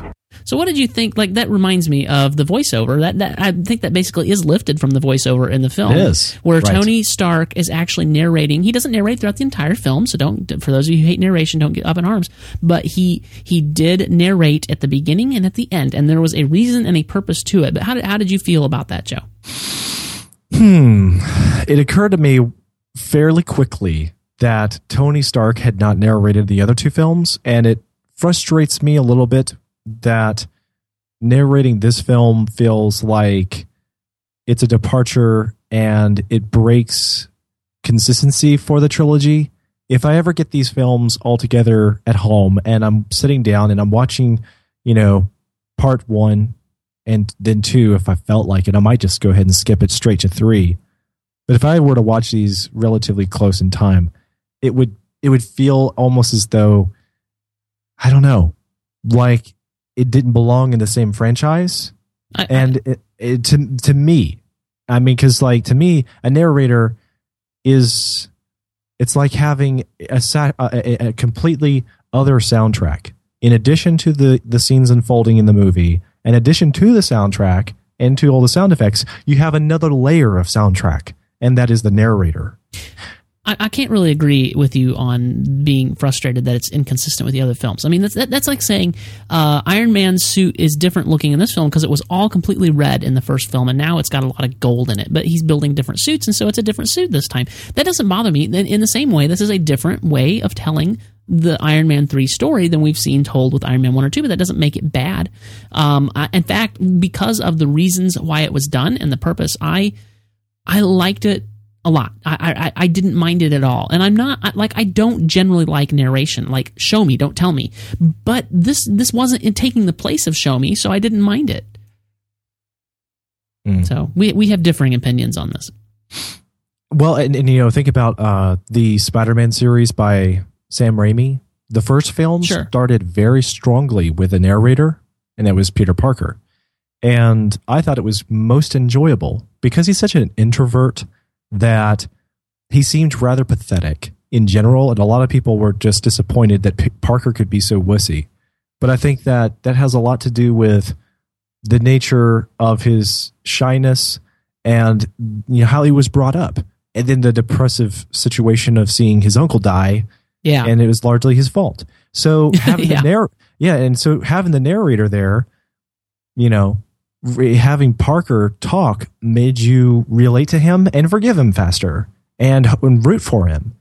So what did you think? Like that reminds me of the voiceover. That, that I think that basically is lifted from the voiceover in the film. It is. where Right. Tony Stark is actually narrating. He doesn't narrate throughout the entire film, so don't. For those of you who hate narration, don't get up in arms. But he he did narrate at the beginning and at the end, and there was a reason and a purpose to it. But how did how did you feel about that, Joe? Hmm. It occurred to me fairly quickly that Tony Stark had not narrated the other two films, and it frustrates me a little bit that narrating this film feels like it's a departure and it breaks consistency for the trilogy. If I ever get these films all together at home and I'm sitting down and I'm watching, you know, part one and then two, if I felt like it, I might just go ahead and skip it straight to three. But if I were to watch these relatively close in time, it would it would feel almost as though I don't know, like it didn't belong in the same franchise. I, And it, it, to to me, I mean, because like to me, a narrator is it's like having a, a- a completely other soundtrack in addition to the the scenes unfolding in the movie. In addition to the soundtrack and to all the sound effects, you have another layer of soundtrack, and that is the narrator. I, I can't really agree with you on being frustrated that it's inconsistent with the other films. I mean, that's that, that's like saying uh, Iron Man's suit is different looking in this film because it was all completely red in the first film, and now it's got a lot of gold in it. But he's building different suits, and so it's a different suit this time. That doesn't bother me. In, in the same way, this is a different way of telling the Iron Man 3 story than we've seen told with Iron Man 1 or 2, but that doesn't make it bad. Um, I, in fact, because of the reasons why it was done and the purpose, I I liked it a lot. I, I I didn't mind it at all, and I'm not like I don't generally like narration. Like show me, don't tell me. But this this wasn't in taking the place of show me, so I didn't mind it. Mm. So we we have differing opinions on this. Well, and, and you know, think about uh, the Spider-Man series by Sam Raimi. The first film Sure. started very strongly with a narrator, and it was Peter Parker. And I thought it was most enjoyable because he's such an introvert that he seemed rather pathetic in general, and a lot of people were just disappointed that P- Parker could be so wussy. But I think that that has a lot to do with the nature of his shyness and you know how he was brought up and then the depressive situation of seeing his uncle die Yeah, and it was largely his fault. So having Yeah. the narr- yeah and so having the narrator there you know re- having parker talk made you relate to him and forgive him faster and, and root for him.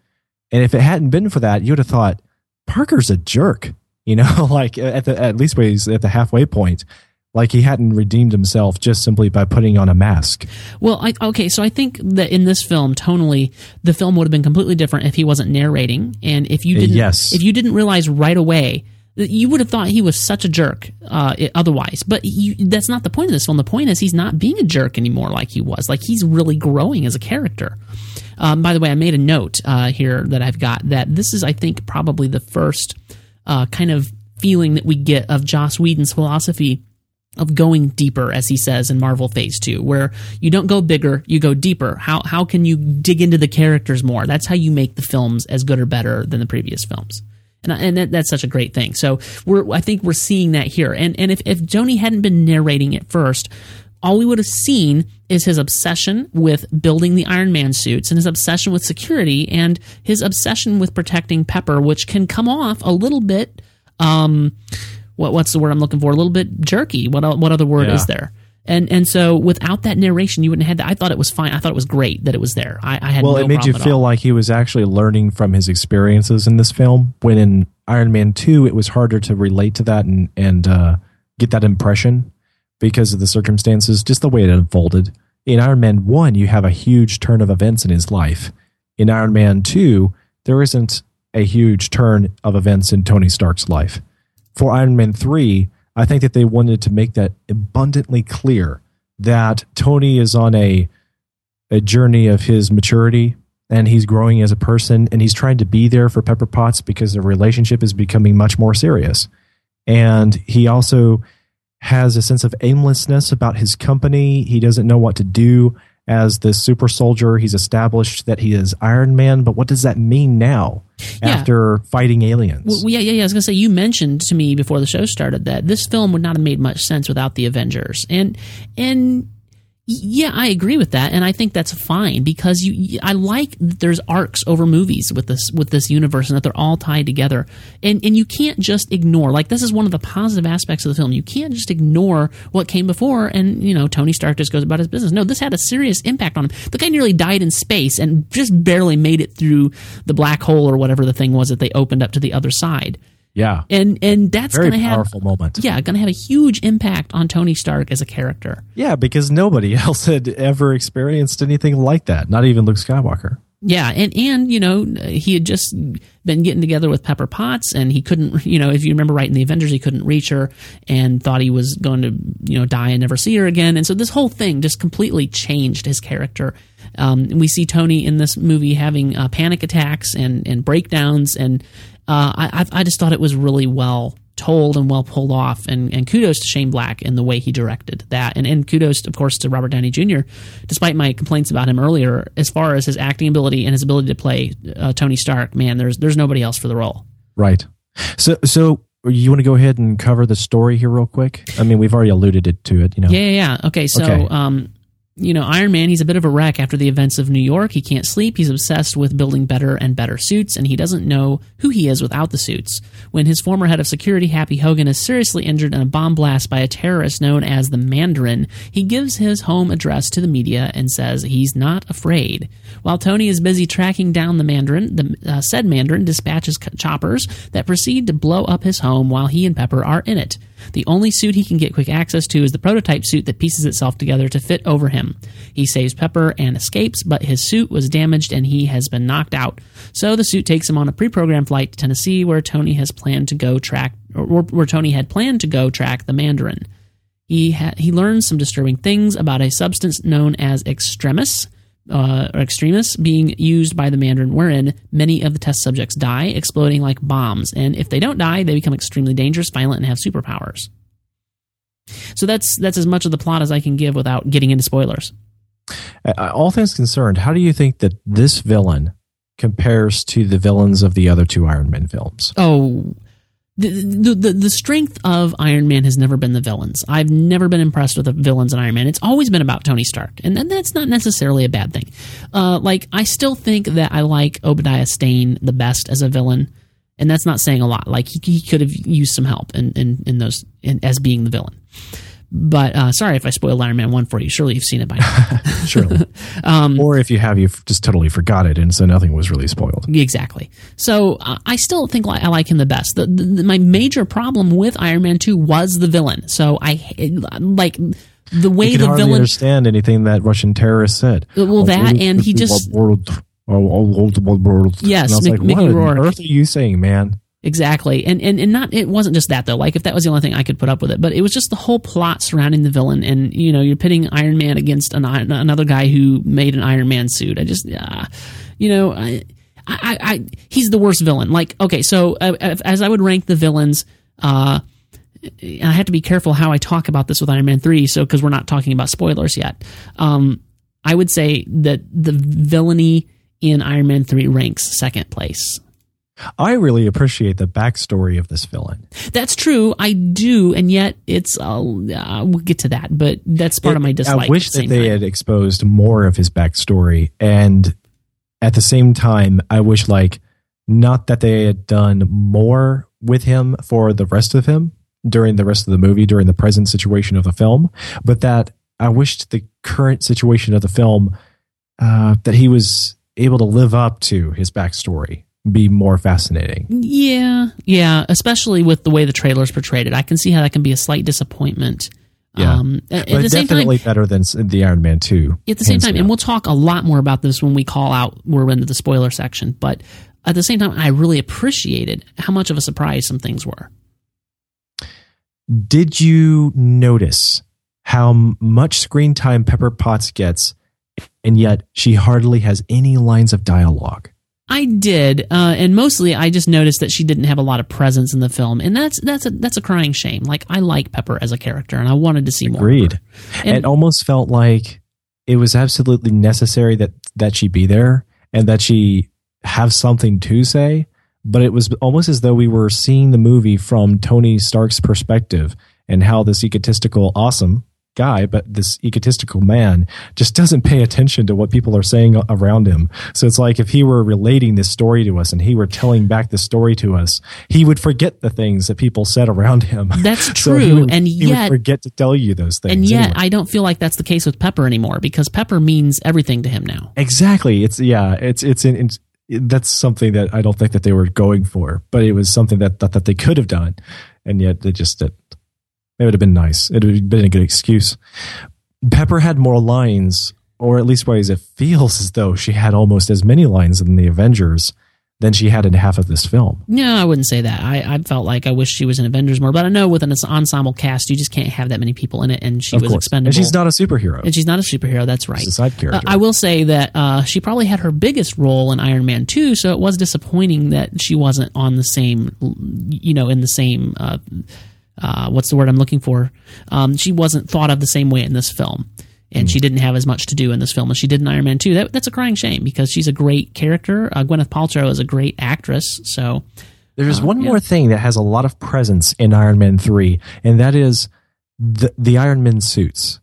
And if it hadn't been for that you would have thought parker's a jerk you know like at the at least he's at the halfway point like he hadn't redeemed himself just simply by putting on a mask Well, I, okay, so I think that in this film, tonally, the film would have been completely different if he wasn't narrating, and if you Uh, didn't, yes. if you didn't realize right away, that you would have thought he was such a jerk. Uh, otherwise, but you, that's not the point of this film. The point is he's not being a jerk anymore, like he was. Like he's really growing as a character. Um, by the way, I made a note uh, here that I've got that this is, I think, probably the first uh, kind of feeling that we get of Joss Whedon's philosophy of going deeper, as he says in Marvel Phase Two, where you don't go bigger, you go deeper. How how can you dig into the characters more? That's how you make the films as good or better than the previous films. And, and that, that's such a great thing. So we're, I think we're seeing that here. And and if if Joni hadn't been narrating it first, all we would have seen is his obsession with building the Iron Man suits and his obsession with security and his obsession with protecting Pepper, which can come off a little bit. Um, what what's the word I'm looking for? A little bit jerky. What what other word Yeah. is there? And and so without that narration, you wouldn't have had that. I thought it was fine. I thought it was great that it was there. I, I had well, no it made you feel all. like he was actually learning from his experiences in this film. When in Iron Man two, it was harder to relate to that and and uh, get that impression because of the circumstances, just the way it unfolded. In Iron Man one, you have a huge turn of events in his life. In Iron Man two, there isn't a huge turn of events in Tony Stark's life. For Iron Man three, I think that they wanted to make that abundantly clear that Tony is on a a journey of his maturity and he's growing as a person and he's trying to be there for Pepper Potts because the relationship is becoming much more serious. And he also has a sense of aimlessness about his company. He doesn't know what to do as the super soldier. He's established that he is Iron Man, but what does that mean now Yeah. after fighting aliens? Well, yeah, yeah, yeah. I was gonna say you mentioned to me before the show started that this film would not have made much sense without the Avengers, and and yeah, I agree with that, and I think that's fine because you. I like that there's arcs over movies with this with this universe, and that they're all tied together, and and you can't just ignore. Like this is one of the positive aspects of the film. You can't just ignore what came before, and you know Tony Stark just goes about his business. No, this had a serious impact on him. The guy nearly died in space and just barely made it through the black hole or whatever the thing was that they opened up to the other side yeah. and and that's Very going to have powerful moment. yeah going to have a huge impact on Tony Stark as a character. Yeah, because nobody else had ever experienced anything like that. Not even Luke Skywalker. Yeah, and and you know he had just been getting together with Pepper Potts, and he couldn't. You know, if you remember right in the Avengers, he couldn't reach her, and thought he was going to you know die and never see her again. And so this whole thing just completely changed his character. Um, we see Tony in this movie having uh, panic attacks and and breakdowns, and uh, I I just thought it was really well told and well pulled off and, and kudos to Shane Black in the way he directed that and, and kudos of course to Robert Downey Jr. despite my complaints about him earlier as far as his acting ability and his ability to play uh, Tony Stark man there's there's nobody else for the role Right. So, so you want to go ahead and cover the story here real quick? I mean, we've already alluded it to it. You know. yeah yeah, yeah. okay so Okay. um you know Iron Man he's a bit of a wreck after the events of New York. He can't sleep. He's obsessed with building better and better suits and he doesn't know who he is without the suits. When his former head of security Happy Hogan is seriously injured in a bomb blast by a terrorist known as the Mandarin he gives his home address to the media and says he's not afraid. While Tony is busy tracking down the Mandarin the uh, said Mandarin dispatches choppers that proceed to blow up his home while he and Pepper are in it. The only suit he can get quick access to is the prototype suit that pieces itself together to fit over him him. He saves Pepper and escapes, but his suit was damaged and he has been knocked out. So the suit takes him on a pre-programmed flight to Tennessee, where Tony has planned to go track, or where Tony had planned to go track the Mandarin. He ha- he learns some disturbing things about a substance known as extremis, uh, or extremis being used by the Mandarin, wherein many of the test subjects die, exploding like bombs. And if they don't die, they become extremely dangerous, violent, and have superpowers. So that's that's as much of the plot as I can give without getting into spoilers. All things concerned, how do you think that this villain compares to the villains of the other two Iron Man films? Oh, the, the the strength of Iron Man has never been the villains. I've never been impressed with the villains in Iron Man. It's always been about Tony Stark, and that, that's not necessarily a bad thing. Uh, like I still think that I like Obadiah Stane the best as a villain, and that's not saying a lot. Like he, he could have used some help in in, in those in, as being the villain. But uh, sorry if I spoiled Iron Man one for you. Surely you've seen it by now. Surely. Um, or if you have, you've just totally forgot it, and so nothing was really spoiled. Exactly. So uh, I still think li- I like him the best. The, the, my major problem with Iron Man two was the villain. So I like the way You can the hardly villain. understand anything that Russian terrorist said. Well, that and he just- Yes, and I was Mick- like, Mickey what on Rourke. earth are you saying, man? Exactly, and and and not it wasn't just that though. Like if that was the only thing I could put up with it, but it was just the whole plot surrounding the villain, and you know you're pitting Iron Man against an, another guy who made an Iron Man suit. I just, uh, you know, I, I, I, he's the worst villain. Like okay, so uh, as I would rank the villains, uh, I have to be careful how I talk about this with Iron Man three, so because we're not talking about spoilers yet. Um, I would say that the villainy in Iron Man three ranks second place. I really appreciate the backstory of this villain. That's true. I do, and yet it's. Uh, uh, we'll get to that, but that's part of my dislike. I wish the that they time. had exposed more of his backstory, and at the same time, I wish like not that they had done more with him for the rest of him during the rest of the movie, during the present situation of the film, but that I wished the current situation of the film uh, that he was able to live up to his backstory, be more fascinating. Yeah, yeah. Especially with the way the trailers portrayed it, I can see how that can be a slight disappointment. Yeah. Um, at, at But the same definitely time, better than the Iron Man two. at the same time, down. and we'll talk a lot more about this when we call out. We're into the spoiler section, but at the same time, I really appreciated how much of a surprise some things were. Did you notice how much screen time Pepper Potts gets, and yet she hardly has any lines of dialogue? I did, uh, and mostly I just noticed that she didn't have a lot of presence in the film, and that's that's a that's a crying shame. Like I like Pepper as a character, and I wanted to see more. of Agreed. And- it almost felt like it was absolutely necessary that that she be there and that she have something to say. But it was almost as though we were seeing the movie from Tony Stark's perspective and how this egotistical, awesome guy, but this egotistical man just doesn't pay attention to what people are saying around him. So it's like if he were relating this story to us and he were telling back the story to us, he would forget the things that people said around him. That's So true, would- and he would yet- forget to tell you those things. And yet, anyway. I don't feel like that's the case with Pepper anymore because Pepper means everything to him now. Exactly. It's yeah. It's it's in. It's, that's something that I don't think that they were going for, but it was something that that, that they could have done, and yet they just did. It would have been nice. It would have been a good excuse. Pepper had more lines, or at least ways it feels as though she had almost as many lines in the Avengers than she had in half of this film. No, I wouldn't say that. I, I felt like I wish she was in Avengers more, but I know with an ensemble cast, you just can't have that many people in it, and she of was course, expendable. and she's not a superhero. And she's not a superhero. That's right. She's a side Uh, character. I will say that uh, she probably had her biggest role in Iron Man 2, so it was disappointing that she wasn't on the same, you know, in the same, uh, uh, what's the word I'm looking for? Um, she wasn't thought of the same way in this film. And Hmm. she didn't have as much to do in this film as she did in Iron Man 2. That, that's a crying shame because she's a great character. Uh, Gwyneth Paltrow is a great actress. So, There's Uh, one yeah. more thing that has a lot of presence in Iron Man 3, and that is the, the Iron Man suits.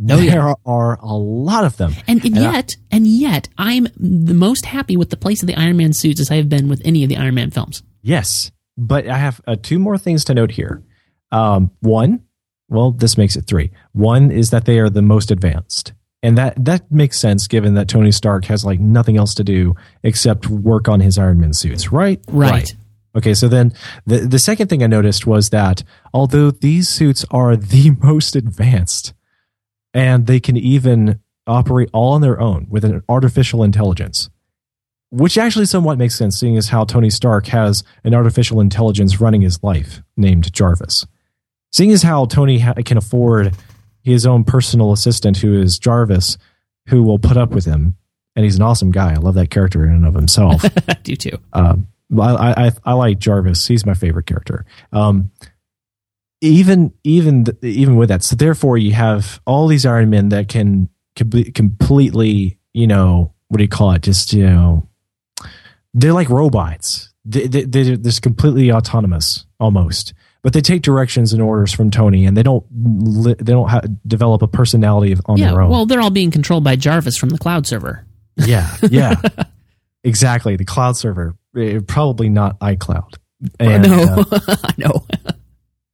Oh, there yeah. are a lot of them. and, and And I- yet, and yet, I'm the most happy with the place of the Iron Man suits as I have been with any of the Iron Man films. Yes, but I have uh, two more things to note here. Um, one, well, this makes it three. One is that they are the most advanced. And that, that makes sense given that Tony Stark has like nothing else to do except work on his Iron Man suits, right? Right. Okay, so then the the second thing I noticed was that although these suits are the most advanced, and they can even operate all on their own with an artificial intelligence, which actually somewhat makes sense, seeing as how Tony Stark has an artificial intelligence running his life named Jarvis. Seeing as how Tony ha- can afford his own personal assistant, who is Jarvis, who will put up with him, and he's an awesome guy. I love that character in and of himself. I do too. Um, I, I I like Jarvis. He's my favorite character. Um, even even even with that, so therefore you have all these Iron Men that can, be completely, you know, what do you call it? Just you know, they're like robots. They, they, they're just completely autonomous almost, but they take directions and orders from Tony, and they don't li- they don't ha- develop a personality of, on yeah, their own. well, they're all being controlled by Jarvis from the cloud server. Yeah, yeah, exactly. The cloud server, eh, probably not iCloud. And, no, uh, I know.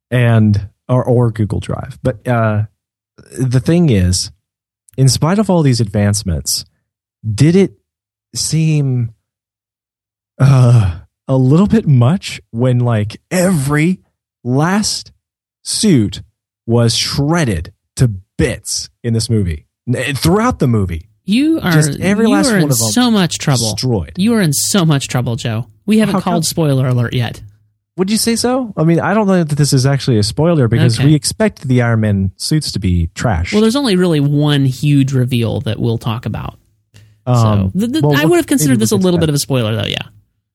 and or, or Google Drive. But uh, the thing is, in spite of all these advancements, did it seem uh, a little bit much when like every last suit was shredded to bits in this movie throughout the movie? You are Just every you last are one in of them so much trouble. Destroyed. You are in so much trouble, Joe. We haven't How come? called spoiler alert yet. Would you say so? I mean, I don't know that this is actually a spoiler because Okay. we expect the Iron Man suits to be trash. Well, there's only really one huge reveal that we'll talk about. Um, so th- th- well, I would have considered this a little bit that. of a spoiler, though. Yeah.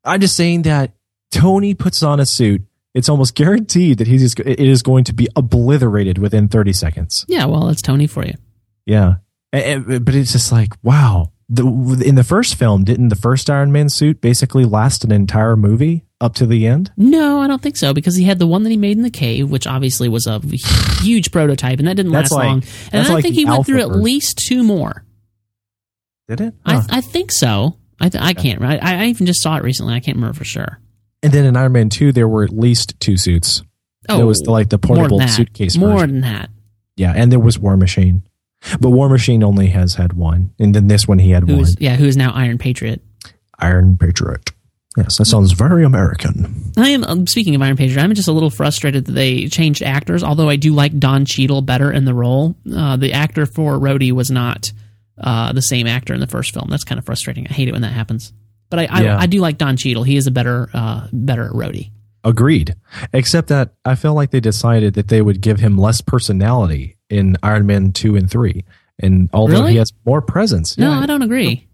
I'm just saying that Tony puts on a suit. It's almost guaranteed that he's it is going to be obliterated within 30 seconds. Yeah. Well, that's Tony for you. Yeah, And- and- but it's just like wow. The, in the first film, didn't the first Iron Man suit basically last an entire movie up to the end? No, I don't think so because he had the one that he made in the cave, which obviously was a huge prototype, and that didn't That's last like- long. And I like think he went through at least two more. Did it? Huh. I, I think so. I, th- I can't. I, I even just saw it recently. I can't remember for sure. And then in Iron Man 2, there were at least two suits. Oh, There was the, like the portable suitcase More version. than that. Yeah, and there was War Machine. But War Machine only has had one. And then this one he had Who's one. yeah? Who is now Iron Patriot? Iron Patriot. Yes, that sounds very American. I am um, speaking of Iron Patriot. I'm just a little frustrated that they changed actors. Although I do like Don Cheadle better in the role. Uh, the actor for Rhodey was not uh, the same actor in the first film. That's kind of frustrating. I hate it when that happens. But I, I, Yeah. I do like Don Cheadle. He is a better uh, better Rhodey. Agreed. Except that I feel like they decided that they would give him less personality in Iron Man 2 and 3. And although Really? he has more presence, No, yeah, I don't agree.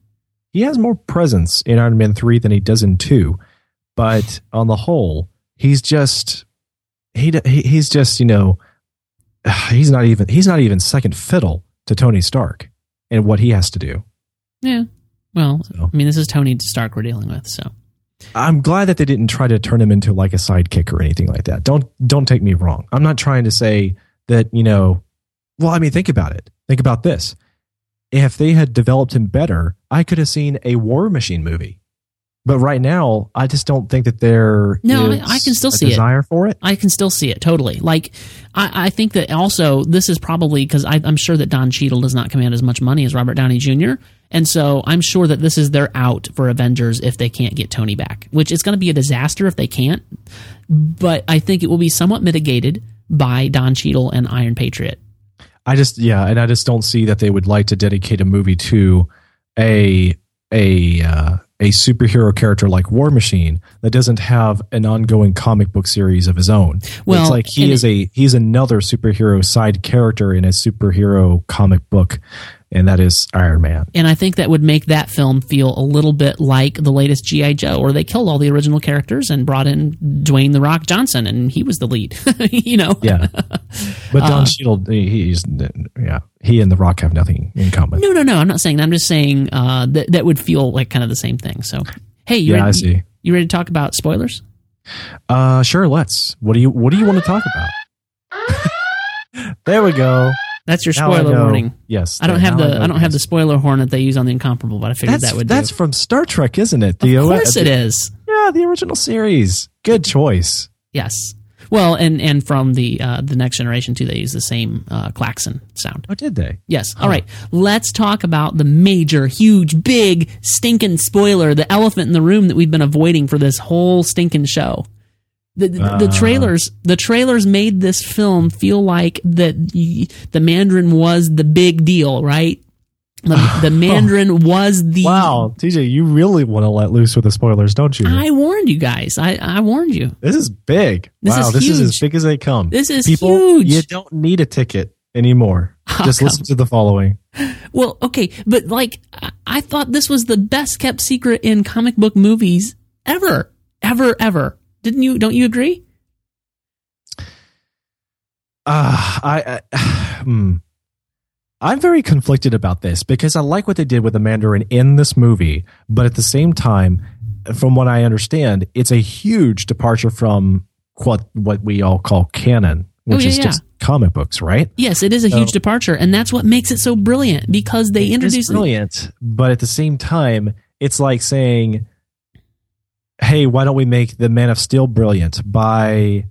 he has more presence in Iron Man 3 than he does in 2. But on the whole, he's just he he- he's just, you know, he's not even he's not even second fiddle to Tony Stark and what he has to do. Yeah. Well, So. I mean, this is Tony Stark we're dealing with, so I'm glad that they didn't try to turn him into like a sidekick or anything like that. Don't don't take me wrong. I'm not trying to say that, you know, well, I mean, think about it. Think about this. If they had developed him better, I could have seen a War Machine movie. But right now, I just don't think that there No, I- I can still a see it. desire for it. I can still see it totally. Like, I, I think that also this is probably because I'm sure that Don Cheadle does not command as much money as Robert Downey Jr. And so I'm sure that this is their out for Avengers if they can't get Tony back, which is going to be a disaster if they can't. But I think it will be somewhat mitigated by Don Cheadle and Iron Patriot. I just yeah, and I just don't see that they would like to dedicate a movie to a a uh, a superhero character like War Machine that doesn't have an ongoing comic book series of his own. Well, it's like he is a he's another superhero side character in a superhero comic book, and that is Iron Man. And I think that would make that film feel a little bit like the latest G.I. Joe, where they killed all the original characters and brought in Dwayne The Rock Johnson, and he was the lead. you know? Yeah, but Uh, Don Cheadle, he- he's yeah, he and The Rock have nothing in common. No, no, no. I'm not saying that. I'm just saying uh, that that would feel like kind of the same thing. So, hey, you Yeah, ready, I see. You ready to talk about spoilers? Uh, sure. Let's. What do you What do you want to talk about? there we go. That's your Now spoiler warning. Yes, I don't have the know I don't have the spoiler horn that they use on the incomparable, but I figured That's that would that's do. from Star Trek, isn't it? The Of course it is. Yeah, the original series. Good choice. Yes. Well, and and from the uh, the next generation too, they use the same uh, klaxon sound. Oh, did they? Yes. All right. Let's talk about the major, huge, big, stinking spoiler, the elephant in the room that we've been avoiding for this whole stinking show. The, the, the ah. trailers, the trailers made this film feel like that the Mandarin was the big deal, right? The, the Mandarin was the Wow, TJ, you really want to let loose with the spoilers, don't you? I warned you guys. I, I warned you. this is big. This wow, is this is as big as they come. This is People, huge. You don't need a ticket anymore. Just come? listen to the following. Well, okay, but like I thought this was the best kept secret in comic book movies ever, ever, ever. Didn't you? Don't you agree? Uh, I, I hmm. I'm very conflicted about this because I like what they did with the Mandarin in this movie, but at the same time, from what I understand, it's a huge departure from what what we all call canon, which Oh, yeah, is yeah. just comic books, right? Yes, it is a huge departure, and that's what makes it so brilliant because they It's introduced brilliant, but at the same time, it's like saying, "Hey, why don't we make the Man of Steel brilliant by,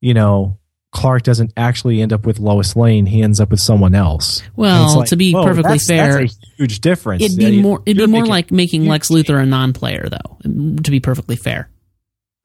you know, Clark doesn't actually end up with Lois Lane; he ends up with someone else." Well, like, to be perfectly that's- fair, that's a huge difference. It'd be more. It'd be more making- like making Lex Luthor a non-player, though. To be perfectly fair.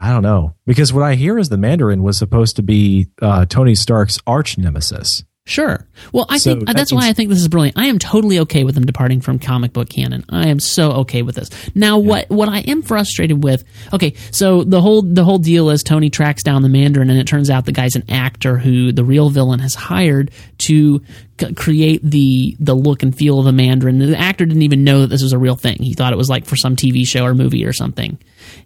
I don't know because what I hear is the Mandarin was supposed to be uh, Tony Stark's arch nemesis. Sure. Well, I So think uh, that that's why I think this is brilliant. I am totally okay with them departing from comic book canon. I am so okay with this. Now, what what I am frustrated with? Okay, so the whole the whole deal is Tony tracks down the Mandarin, and it turns out the guy's an actor who the real villain has hired to c- create the the look and feel of the Mandarin. The actor didn't even know that this was a real thing. He thought it was like for some TV show or movie or something.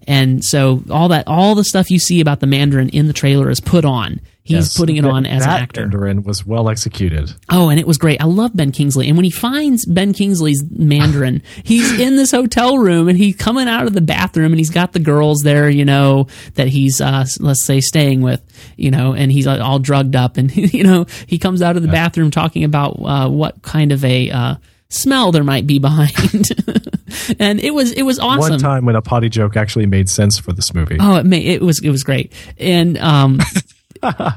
And so all that all the stuff you see about the Mandarin in the trailer is put on. He's Yes. putting it on as an actor. Mandarin was well executed. Oh, and it was great. I love Ben Kingsley. And when he finds Ben Kingsley's Mandarin, he's in this hotel room and he's coming out of the bathroom and he's got the girls there, you know, that he's, uh, let's say, staying with, you know, and he's uh, all drugged up. And, you know, he comes out of the bathroom talking about uh, what kind of a uh, smell there might be behind. and it was, it was awesome. One time when a potty joke actually made sense for this movie. Oh, it, may, it was, it was great. And, um,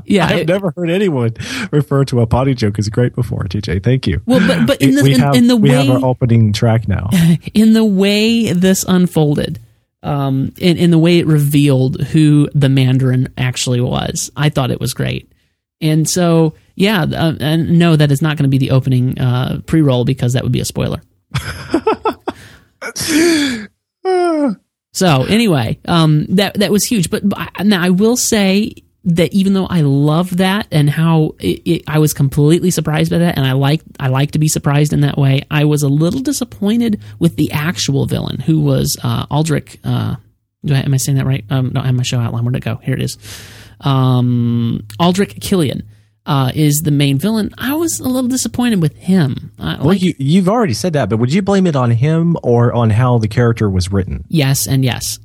yeah, I've it- never heard anyone refer to a potty joke as great before, TJ. Thank you. well, but, but in the, we in, have, in the we have our opening track now. in the way this unfolded, um, in, in the way it revealed who the Mandarin actually was, I thought it was great. And so, yeah, uh, and no, that is not going to be the opening uh, pre roll because that would be a spoiler. so anyway, um, that that was huge. But I- now I will say that even though I love that and how it, it, I was completely surprised by that, and I like I like to be surprised in that way, I was a little disappointed with the actual villain, who was uh, Aldrich. Uh, do I, am I saying that right? Um, no, I have my show outline. Where'd it go? Here it is. Um, Aldrich Killian uh, is the main villain. I was a little disappointed with him. Uh, Well, like, you, you've already said that, but would you blame it on him or on how the character was written? yes and yes.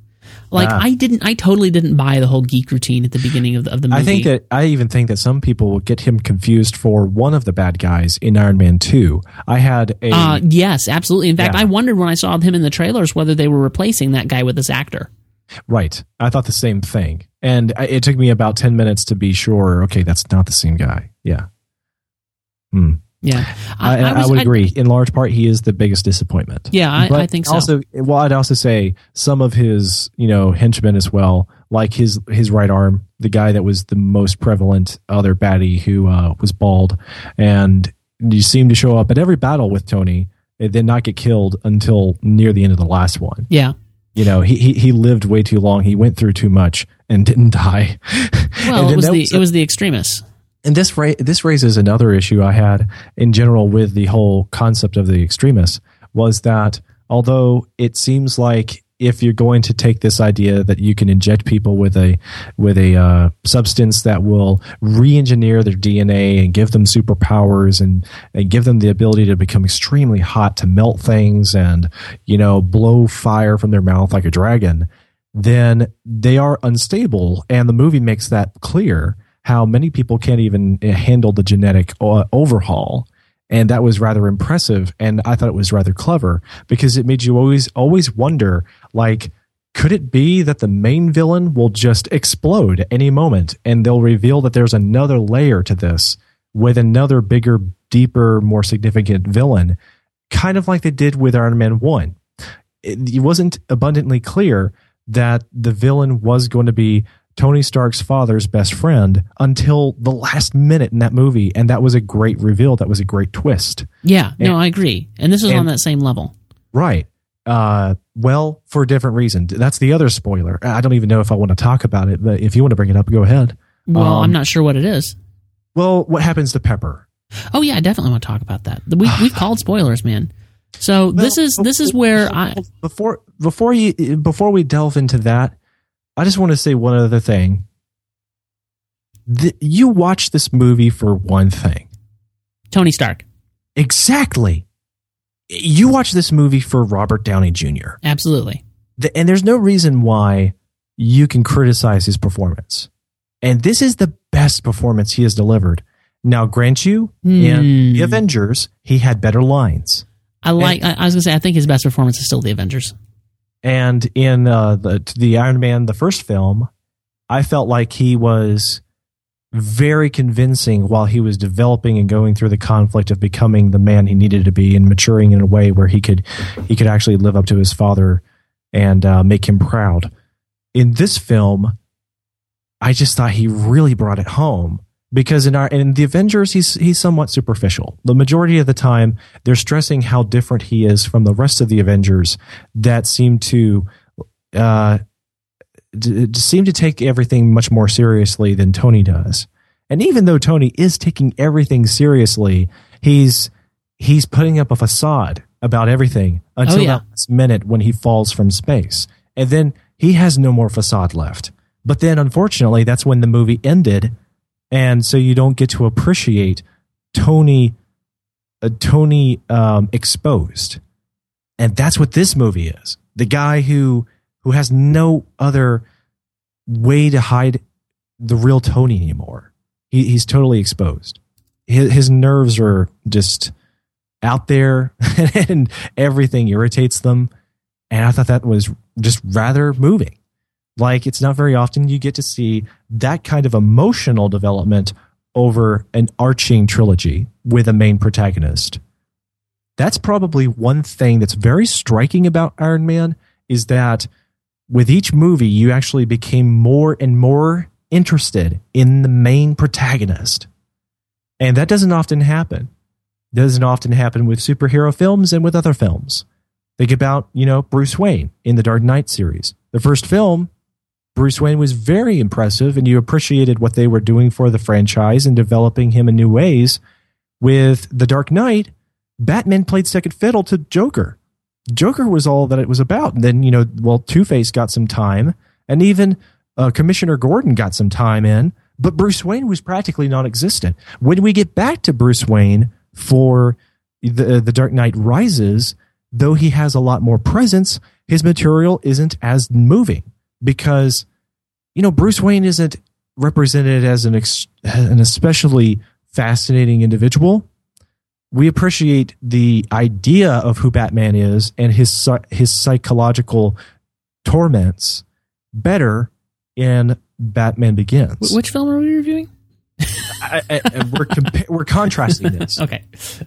Like. I didn't, I totally didn't buy the whole geek routine at the beginning of the, of the movie. I think that I even think that some people will get him confused for one of the bad guys in Iron Man 2. I had a Uh, yes, absolutely. In fact, Yeah. I wondered when I saw him in the trailers whether they were replacing that guy with this actor. right. I thought the same thing. And I- it took me about 10 minutes to be sure, okay, that's not the same guy. Yeah. Hmm. Yeah, I, I, was- would agree. In large part, he is the biggest disappointment. Yeah, I, I think so. Also, well, I'd also say some of his, you know, henchmen as well, like his his right arm, the guy that was the most prevalent other baddie who uh, was bald, and you seem to show up at every battle with Tony, and then not get killed until near the end of the last one. yeah. You know, he he, he lived way too long. He went through too much and didn't die. Well, it was the it was the extremists. And this ra- this raises another issue I had in general with the whole concept of the extremists was that although it seems like if you're going to take this idea that you can inject people with a with a uh, substance that will re-engineer their DNA and give them superpowers and and give them the ability to become extremely hot to melt things and you know blow fire from their mouth like a dragon then they are unstable. And the movie makes that clear how many people can't even uh, handle the genetic uh, overhaul. And that was rather impressive. And I thought it was rather clever because it made you always, always wonder like, could it be that the main villain will just explode any moment and they'll reveal that there's another layer to this with another bigger, deeper, more significant villain, kind of like they did with Iron Man 1? It, it wasn't abundantly clear that the villain was going to be Tony Stark's father's best friend until the last minute in that movie, and that was a great reveal. That was a great twist. Yeah, no, I agree. And this is on that same level. Right. Uh, well, for a different reason. That's the other spoiler. I don't even know if I want to talk about it, but if you want to bring it up, go ahead. Well, Um, I'm not sure what it is. Well, what happens to Pepper? Oh yeah, I definitely want to talk about that. We we've called spoilers, man. So this is this is where I before before you before we delve into that, I just want to say one other thing. The, you watch this movie for one thing. Tony Stark. Exactly. You watch this movie for Robert Downey Jr. Absolutely. The, and there's no reason why you can criticize his performance. And this is the best performance he has delivered. Now, grant you, in the Hmm. Avengers, he had better lines. I like. I, I was gonna say. I think his best performance is still the Avengers. And in uh, the the Iron Man, the first film, I felt like he was very convincing while he was developing and going through the conflict of becoming the man he needed to be and maturing in a way where he could he could actually live up to his father and uh, make him proud. In this film, I just thought he really brought it home because in our in the Avengers he's he's somewhat superficial. The majority of the time they're stressing how different he is from the rest of the Avengers that seem to uh d- d- seem to take everything much more seriously than Tony does. And even though Tony is taking everything seriously, he's he's putting up a facade about everything until yeah. that last minute when he falls from space. And then he has no more facade left. But then unfortunately that's when the movie ended and so you don't get to appreciate Tony uh, Tony um, exposed, and that's what this movie is. The guy who who has no other way to hide the real Tony anymore. He, he's totally exposed. His, his nerves are just out there, and everything irritates them. And I thought that was just rather moving. Like it's not very often you get to see that kind of emotional development over an arching trilogy with a main protagonist. That's probably one thing that's very striking about Iron Man is that with each movie you actually became more and more interested in the main protagonist. And that doesn't often happen. Doesn't often happen with superhero films and with other films. Think about, you know, Bruce Wayne in the Dark Knight series. The first film, Bruce Wayne was very impressive and you appreciated what they were doing for the franchise and developing him in new ways. With The Dark Knight, Batman played second fiddle to Joker. Joker was all that it was about. And then, you know, well, Two Face got some time, and even uh, Commissioner Gordon got some time in, but Bruce Wayne was practically non existent. When we get back to Bruce Wayne for the, the Dark Knight Rises, though he has a lot more presence, his material isn't as moving because, you know, Bruce Wayne isn't represented as an, ex- an especially fascinating individual we appreciate the idea of who Batman is and his his psychological torments better in Batman Begins. Which film are we reviewing? I, I, we're compa- we're contrasting this. Okay.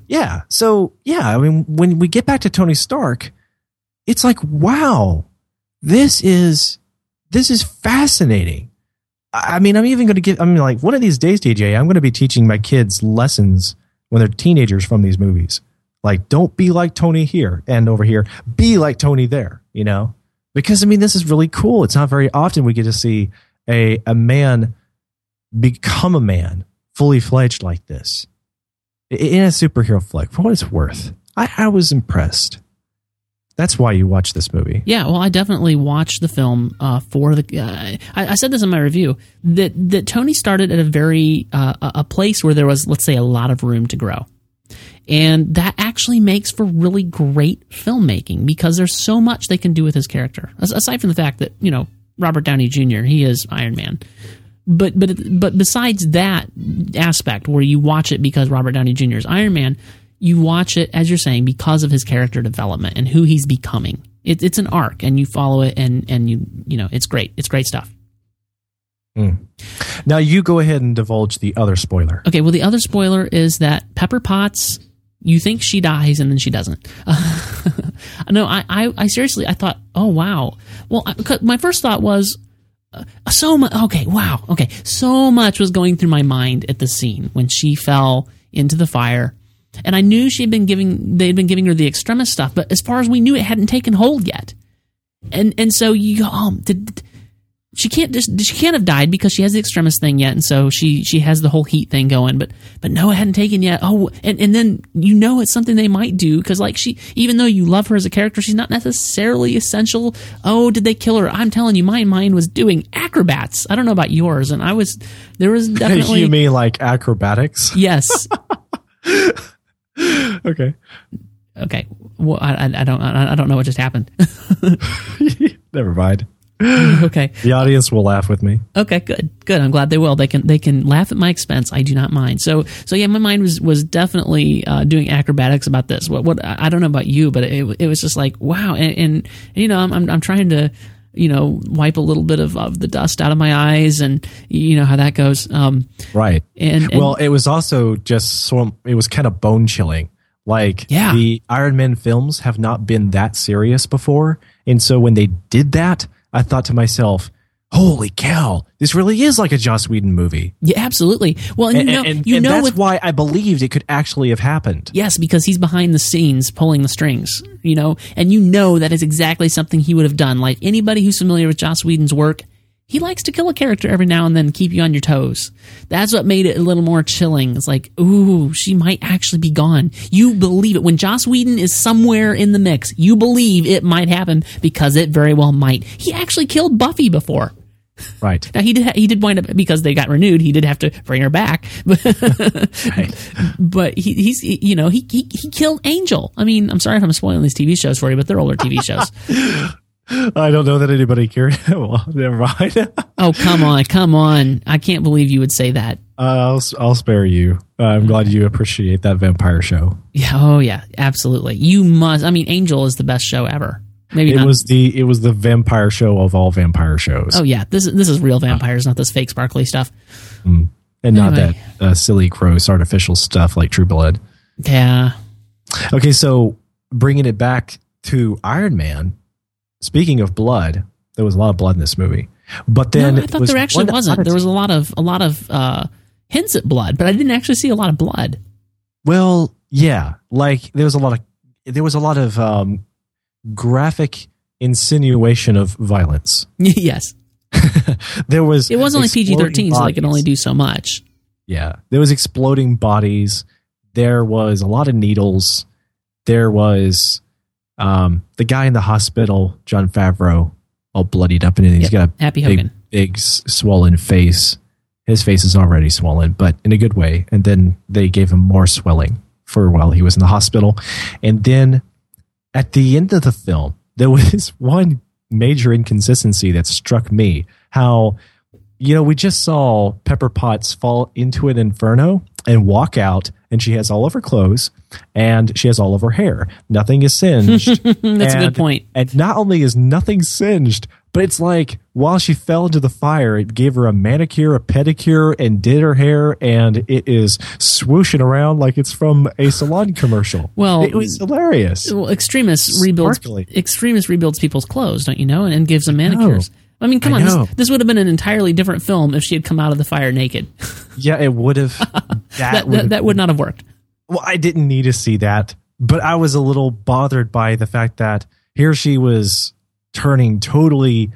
Yeah. So yeah, I mean, when we get back to Tony Stark, it's like, wow, this is this is fascinating. I mean, I'm even going to give. I mean, like one of these days, TJ, I'm going to be teaching my kids lessons when they're teenagers from these movies. Like, don't be like Tony here and over here. Be like Tony there. You know, because I mean, this is really cool. It's not very often we get to see a a man become a man fully fledged like this in a superhero flick. For what it's worth, I, I was impressed. That's why you watch this movie. Yeah, well, I definitely watched the film uh, for the. Uh, I, I said this in my review that that Tony started at a very uh, a place where there was, let's say, a lot of room to grow, and that actually makes for really great filmmaking because there's so much they can do with his character. As- Aside from the fact that you know Robert Downey Jr. he is Iron Man, but but but besides that aspect where you watch it because Robert Downey Jr. is Iron Man, you watch it as you're saying because of his character development and who he's becoming. It, it's an arc, and you follow it, and and you you know it's great. It's great stuff. Now you go ahead and divulge the other spoiler. Okay, well the other spoiler is that Pepper Potts. You think she dies and then she doesn't. no, I, I, I seriously, I thought, oh wow. Well, I, my first thought was, uh, so much. Okay, wow. Okay, so much was going through my mind at the scene when she fell into the fire, and I knew she had been giving they had been giving her the extremis stuff, but as far as we knew, it hadn't taken hold yet. And and so you um, go, oh, did, she can't just she can't have died because she has the extremis thing yet, and so she she has the whole heat thing going. But but no, it hadn't taken yet. Oh, and and then you know it's something they might do because like she, even though you love her as a character, she's not necessarily essential. Oh, did they kill her? I'm telling you, my mind was doing acrobats. I don't know about yours, and I was there was definitely you mean like acrobatics? yes. okay. Okay, well, I, I don't I I don't know what just happened. Never mind. okay. The audience will laugh with me. Okay, good, good. I'm glad they will. They can they can laugh at my expense. I do not mind. So so yeah, my mind was was definitely uh, doing acrobatics about this. What what I don't know about you, but it it was just like wow, and, and, and you know I'm, I'm I'm trying to you know wipe a little bit of, of the dust out of my eyes, and you know how that goes. Um, Right. and, and well, it was also just so it was kind of bone chilling. Like Yeah. the Iron Man films have not been that serious before, and so when they did that, I thought to myself, "Holy cow, this really is like a Joss Whedon movie." yeah, absolutely. Well, and, And, you know and, you know that's with why I believed it could actually have happened. Yes, because he's behind the scenes pulling the strings, you know, and you know that is exactly something he would have done. Like anybody who's familiar with Joss Whedon's work, he likes to kill a character every now and then, keep you on your toes. That's what made it a little more chilling. It's like, ooh, she might actually be gone. You believe it. When Joss Whedon is somewhere in the mix, you believe it might happen because it very well might. He actually killed Buffy before. Right. Now he did. He did wind up because they got renewed. He did have to bring her back, but but he, he's you know he, he he killed Angel. I mean, I'm sorry if I'm spoiling these TV shows for you, but they're older TV shows. I don't know that anybody cared. well, never mind. oh come on, come on! I can't believe you would say that. Uh, I'll I'll spare you. Uh, I'm glad you appreciate that vampire show. Yeah. Oh yeah. Absolutely. You must. I mean, Angel is the best show ever. Maybe It not. was the it was the vampire show of all vampire shows, oh yeah. This is this is real vampires, not this fake sparkly stuff. and not that uh, silly, gross, artificial stuff like True Blood. Yeah. Okay, so bringing it back to Iron Man. Speaking of blood, there was a lot of blood in this movie, but then no, I thought there actually wasn't. There was a lot of a lot of uh, hints at blood, but I didn't actually see a lot of blood. Well, yeah, like there was a lot of there was a lot of um, graphic insinuation of violence. yes. there was It was only PG exploding thirteen, so they could only do so much. Yeah, there was exploding bodies. There was a lot of needles. There was um, the guy in the hospital, Jon Favreau, all bloodied up, and he's Yep, got a Happy big, Hogan. big swollen face. His face is already swollen, but in a good way. And then they gave him more swelling for while he was in the hospital. And then at the end of the film, there was one major inconsistency that struck me. How, you know, we just saw Pepper Potts fall into an inferno and walk out, and she has all of her clothes and she has all of her hair. Nothing is singed. That's a good point. And not only is nothing singed, but it's like while she fell into the fire, it gave her a manicure, a pedicure, and did her hair, and it is swooshing around like it's from a salon commercial. Well, it was hilarious. Well, extremis rebuilds Sparkly. extremis rebuilds people's clothes, don't you know, and, and gives them manicures. I mean, come I on, this, this would have been an entirely different film if she had come out of the fire naked. Yeah, it would have. That, that, would that, that would not have worked. Well, I didn't need to see that, but I was a little bothered by the fact that here she was turning totally,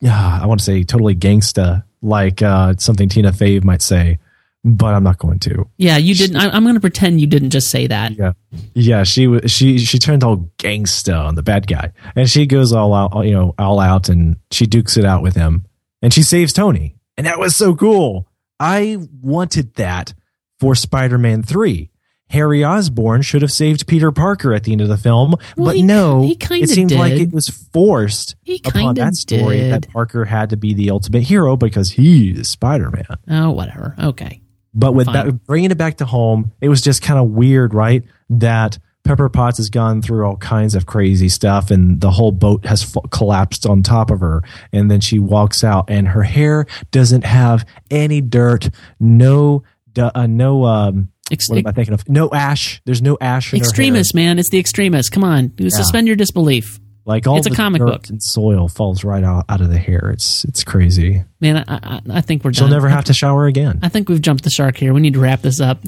yeah, I want to say totally gangsta, like uh, something Tina Fey might say, but I'm not going to. Yeah, you didn't. I, I'm going to pretend you didn't just say that. Yeah, yeah, she was she she turned all gangsta on the bad guy, and she goes all out, you know, all out, and she dukes it out with him, and she saves Tony, and that was so cool. I wanted that for Spider-Man Three. Harry Osborn should have saved Peter Parker at the end of the film, Well, but he- no, he it seemed like it was forced He upon that story did. that Parker had to be the ultimate hero because he is Spider-Man. Oh, whatever. Okay. But with Fine. that, bringing it back to home, it was just kind of weird, right? That Pepper Potts has gone through all kinds of crazy stuff, and the whole boat has f- collapsed on top of her. And then she walks out, and her hair doesn't have any dirt, no, uh, no. Um, Ex- what am I thinking of? No ash. There's no ash. In her hair. extremis, man. It's the extremis. Come on. You Suspend your disbelief. Like all It's a the comic dirt book. and soil falls right out, out of the hair. It's it's crazy. Man, I, I, I think we're She'll done. never have to shower again. I think we've jumped the shark here. We need to wrap this up.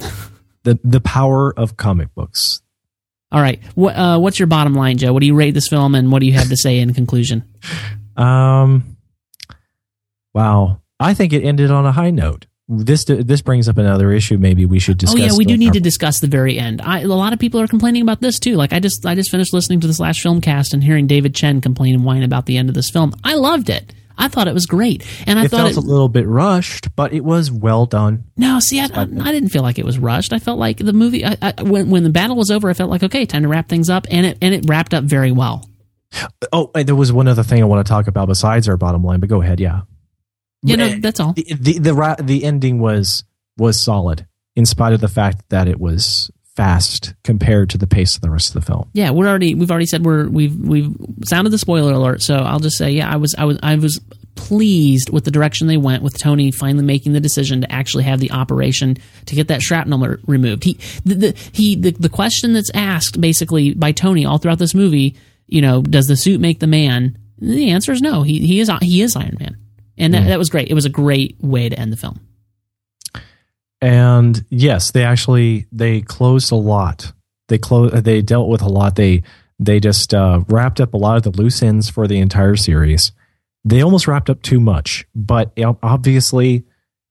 The the power of comic books. All right. What, uh, what's your bottom line, Joe? What do you rate this film, and what do you have to say in conclusion? Um, wow, I think it ended on a high note. This this brings up another issue. Maybe we should discuss. oh yeah, we do need our- to discuss the very end. I, a lot of people are complaining about this too. Like I just I just finished listening to this last film cast and hearing David Chen complain and whine about the end of this film. I loved it. I thought it was great, and I It thought felt a little bit rushed, but it was well done. No, see, I, I, I didn't feel like it was rushed. I felt like the movie I, when when the battle was over, I felt like okay, time to wrap things up, and it and it wrapped up very well. Oh, and there was one other thing I want to talk about besides our bottom line, but go ahead. Yeah, You know, that's all. the the the, the ending was was solid in spite of the fact that it was fast compared to the pace of the rest of the film. Yeah, we're already we've already said we're we've we've sounded the spoiler alert. So I'll just say, yeah, I was I was I was pleased with the direction they went with Tony finally making the decision to actually have the operation to get that shrapnel re- removed. He the, the he the, the question that's asked basically by Tony all throughout this movie, you know, does the suit make the man? The answer is no. He he is he is Iron Man, and that, that was great. It was a great way to end the film. And yes, they actually they closed a lot. They closed. They dealt with a lot. They they just uh, wrapped up a lot of the loose ends for the entire series. They almost wrapped up too much, but obviously,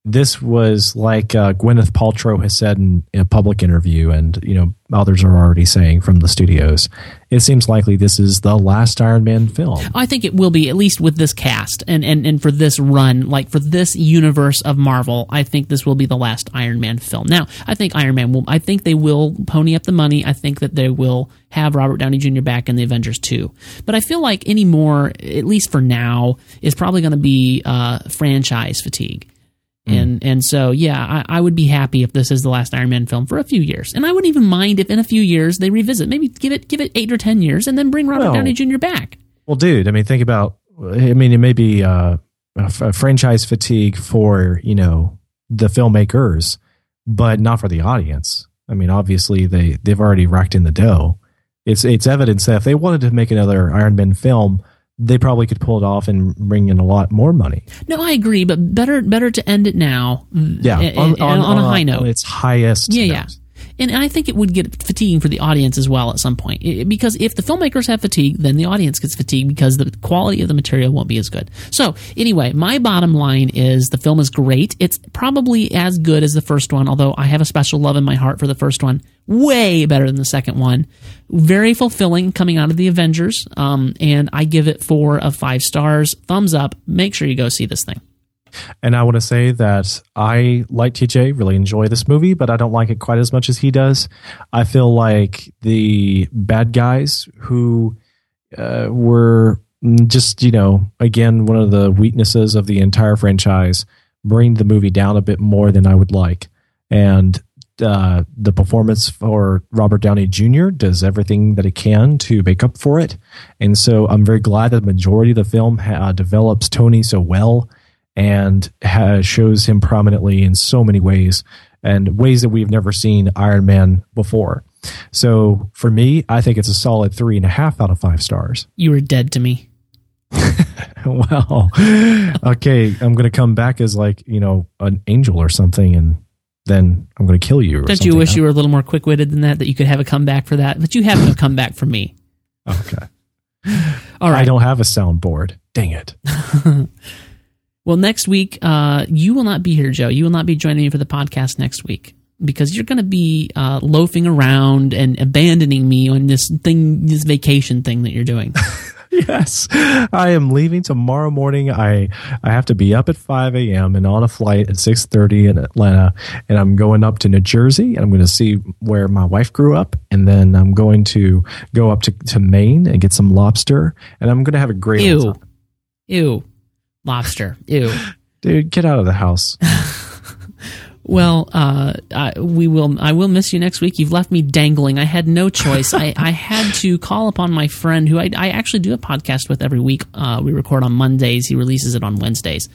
this was like uh, Gwyneth Paltrow has said in, in a public interview, and you know others are already saying from the studios. It seems likely this is the last Iron Man film. I think it will be at least with this cast and, and and for this run, like for this universe of Marvel. I think this will be the last Iron Man film. Now, I think Iron Man will. I think they will pony up the money. I think that they will have Robert Downey Jr. back in the Avengers 2. But I feel like any more, at least for now, is probably going to be uh, franchise fatigue. And and so yeah, I, I would be happy if this is the last Iron Man film for a few years, and I wouldn't even mind if in a few years they revisit, maybe give it give it eight or ten years, and then bring Robert Well- Downey Jr. back. Well, dude, I mean, think about. I mean, it may be uh, a franchise fatigue for you know the filmmakers, but not for the audience. I mean, obviously they they've already racked in the dough. It's it's evidence that if they wanted to make another Iron Man film, they probably could pull it off and bring in a lot more money. No, I agree, but better better to end it now. Yeah, and- and- and on, a high note. on its highest. yeah, note. yeah. And I think it would get fatiguing for the audience as well at some point. I- because if the filmmakers have fatigue, then the audience gets fatigued because the quality of the material won't be as good. So, anyway, my bottom line is the film is great. It's probably as good as the first one, although I have a special love in my heart for the first one. Way better than the second one. Very fulfilling coming out of the Avengers. Um, and I give it four of five stars. Thumbs up. Make sure you go see this thing. And I want to say that I, like TJ, really enjoy this movie, but I don't like it quite as much as he does. I feel like the bad guys who uh, were just, you know, again, one of the weaknesses of the entire franchise bring the movie down a bit more than I would like. And uh, the performance for Robert Downey Jr. does everything that it can to make up for it. And so I'm very glad that the majority of the film ha- develops Tony so well and ha- shows him prominently in so many ways and ways that we've never seen Iron Man before. So for me, I think it's a solid three and a half out of five stars. You were dead to me. well, okay, I'm going to come back as like, you know, an angel or something and then I'm going to kill you. Or Don't you wish you were a little more quick witted than that, that you could have a comeback for that? But you have no comeback for me. Okay. All right. I don't have a soundboard. Dang it. Well, next week, uh, you will not be here, Joe. You will not be joining me for the podcast next week because you're going to be uh, loafing around and abandoning me on this thing, this vacation thing that you're doing. Yes, I am leaving tomorrow morning. I I have to be up at five a.m. and on a flight at six thirty in Atlanta, and I'm going up to New Jersey. And I'm going to see where my wife grew up, and then I'm going to go up to, to Maine and get some lobster, and I'm going to have a great Ew. time. Ew. Lobster. Ew. dude. Get out of the house. Well, uh, I, we will. I will miss you next week. You've left me dangling. I had no choice. I, I had to call upon my friend, who I, I actually do a podcast with every week. Uh, we record on Mondays. He releases it on Wednesdays.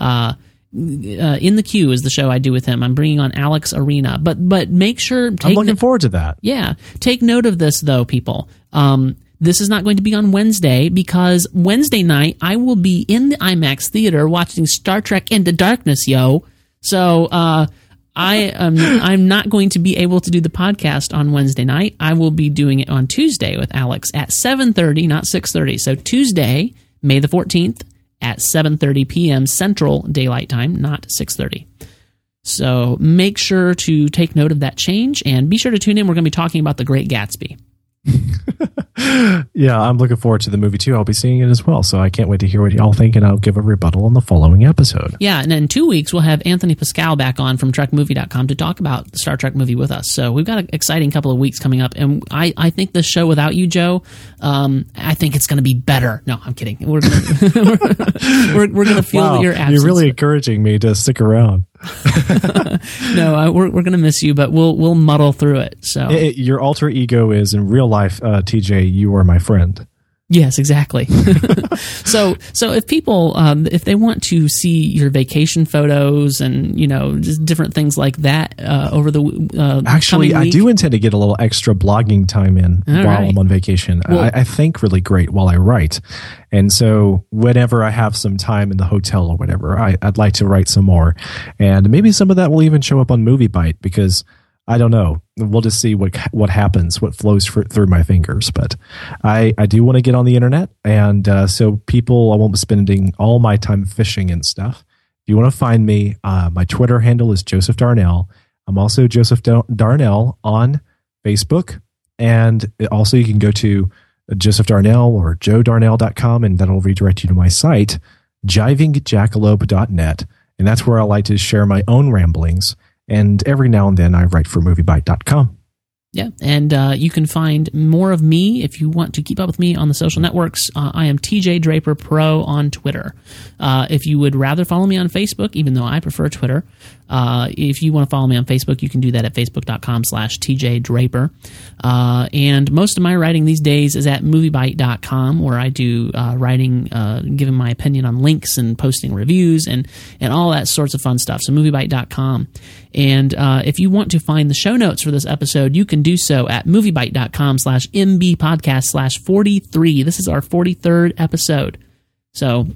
Uh, uh, in the queue is the show I do with him. I'm bringing on Alex Arena, but but make sure I'm looking no- forward to that. yeah, take note of this though, people. Um, this is not going to be on Wednesday because Wednesday night I will be in the IMAX theater watching Star Trek Into Darkness, yo. So uh, I am I'm not going to be able to do the podcast on Wednesday night. I will be doing it on Tuesday with Alex at 7:30, not 6:30. So Tuesday, May the 14th at 7:30 p.m. Central Daylight Time, not 6:30. So make sure to take note of that change and be sure to tune in. We're going to be talking about The Great Gatsby. yeah, I'm looking forward to the movie too. I'll be seeing it as well, so I can't wait to hear what y'all think, and I'll give a rebuttal on the following episode. Yeah, and in two weeks we'll have Anthony Pascale back on from TrekMovie.com to talk about the Star Trek movie with us. So we've got an exciting couple of weeks coming up, and I, I think the show without you, Joe, um, I think it's going to be better. No, I'm kidding. We're gonna, we're, we're going to feel wow, your absence. You're really encouraging me to stick around. no, uh, we're we're to miss you, but we'll we'll muddle through it. So It- it- your alter ego is in real life, uh, TJ. You are my friend. Yes, exactly. so, so if people, um, if they want to see your vacation photos and you know just different things like that uh, over the uh, Actually, I do intend to get a little extra blogging time in All while right. I'm on vacation. Well- I, I think really great while I write, and so whenever I have some time in the hotel or whatever, I, I'd like to write some more, and maybe some of that will even show up on MovieByte because I don't know. We'll just see what what happens, what flows fr- through my fingers. But I I do want to get on the internet, and uh, so people, I won't be spending all my time fishing and stuff. If you want to find me, uh, my Twitter handle is Joseph Darnell. I'm also Joseph Darnell on Facebook. And also, you can go to Joseph Darnell or joedarnell.com, and that'll redirect you to my site, jivingjackalope.net. And that's where I like to share my own ramblings. And every now and then I write for moviebyte.com. Yeah, and uh, you can find more of me if you want to keep up with me on the social networks. Uh, I am TJ Draper Pro on Twitter. Uh, if you would rather follow me on Facebook, even though I prefer Twitter, uh, if you want to follow me on Facebook, you can do that at facebook.com slash TJ Draper. Uh, and most of my writing these days is at moviebyte.com, where I do uh, writing, uh, giving my opinion on links and posting reviews and, and all that sorts of fun stuff. So moviebyte.com. And uh, if you want to find the show notes for this episode, you can do so at moviebyte.com slash MB podcast slash 43. This is our 43rd episode. So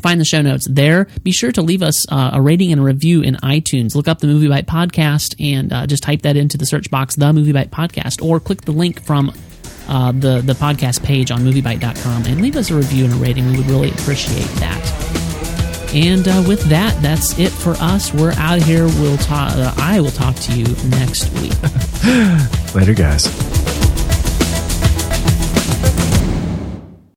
find the show notes there. Be sure to leave us uh, a rating and a review in iTunes. Look up the MovieByte podcast and uh, just type that into the search box, the MovieByte podcast, or click the link from uh, the the podcast page on MovieByte.com and leave us a review and a rating. We would really appreciate that. And uh, with that, that's it for us. We're out of here. We'll talk. Uh, I will talk to you next week. Later, guys.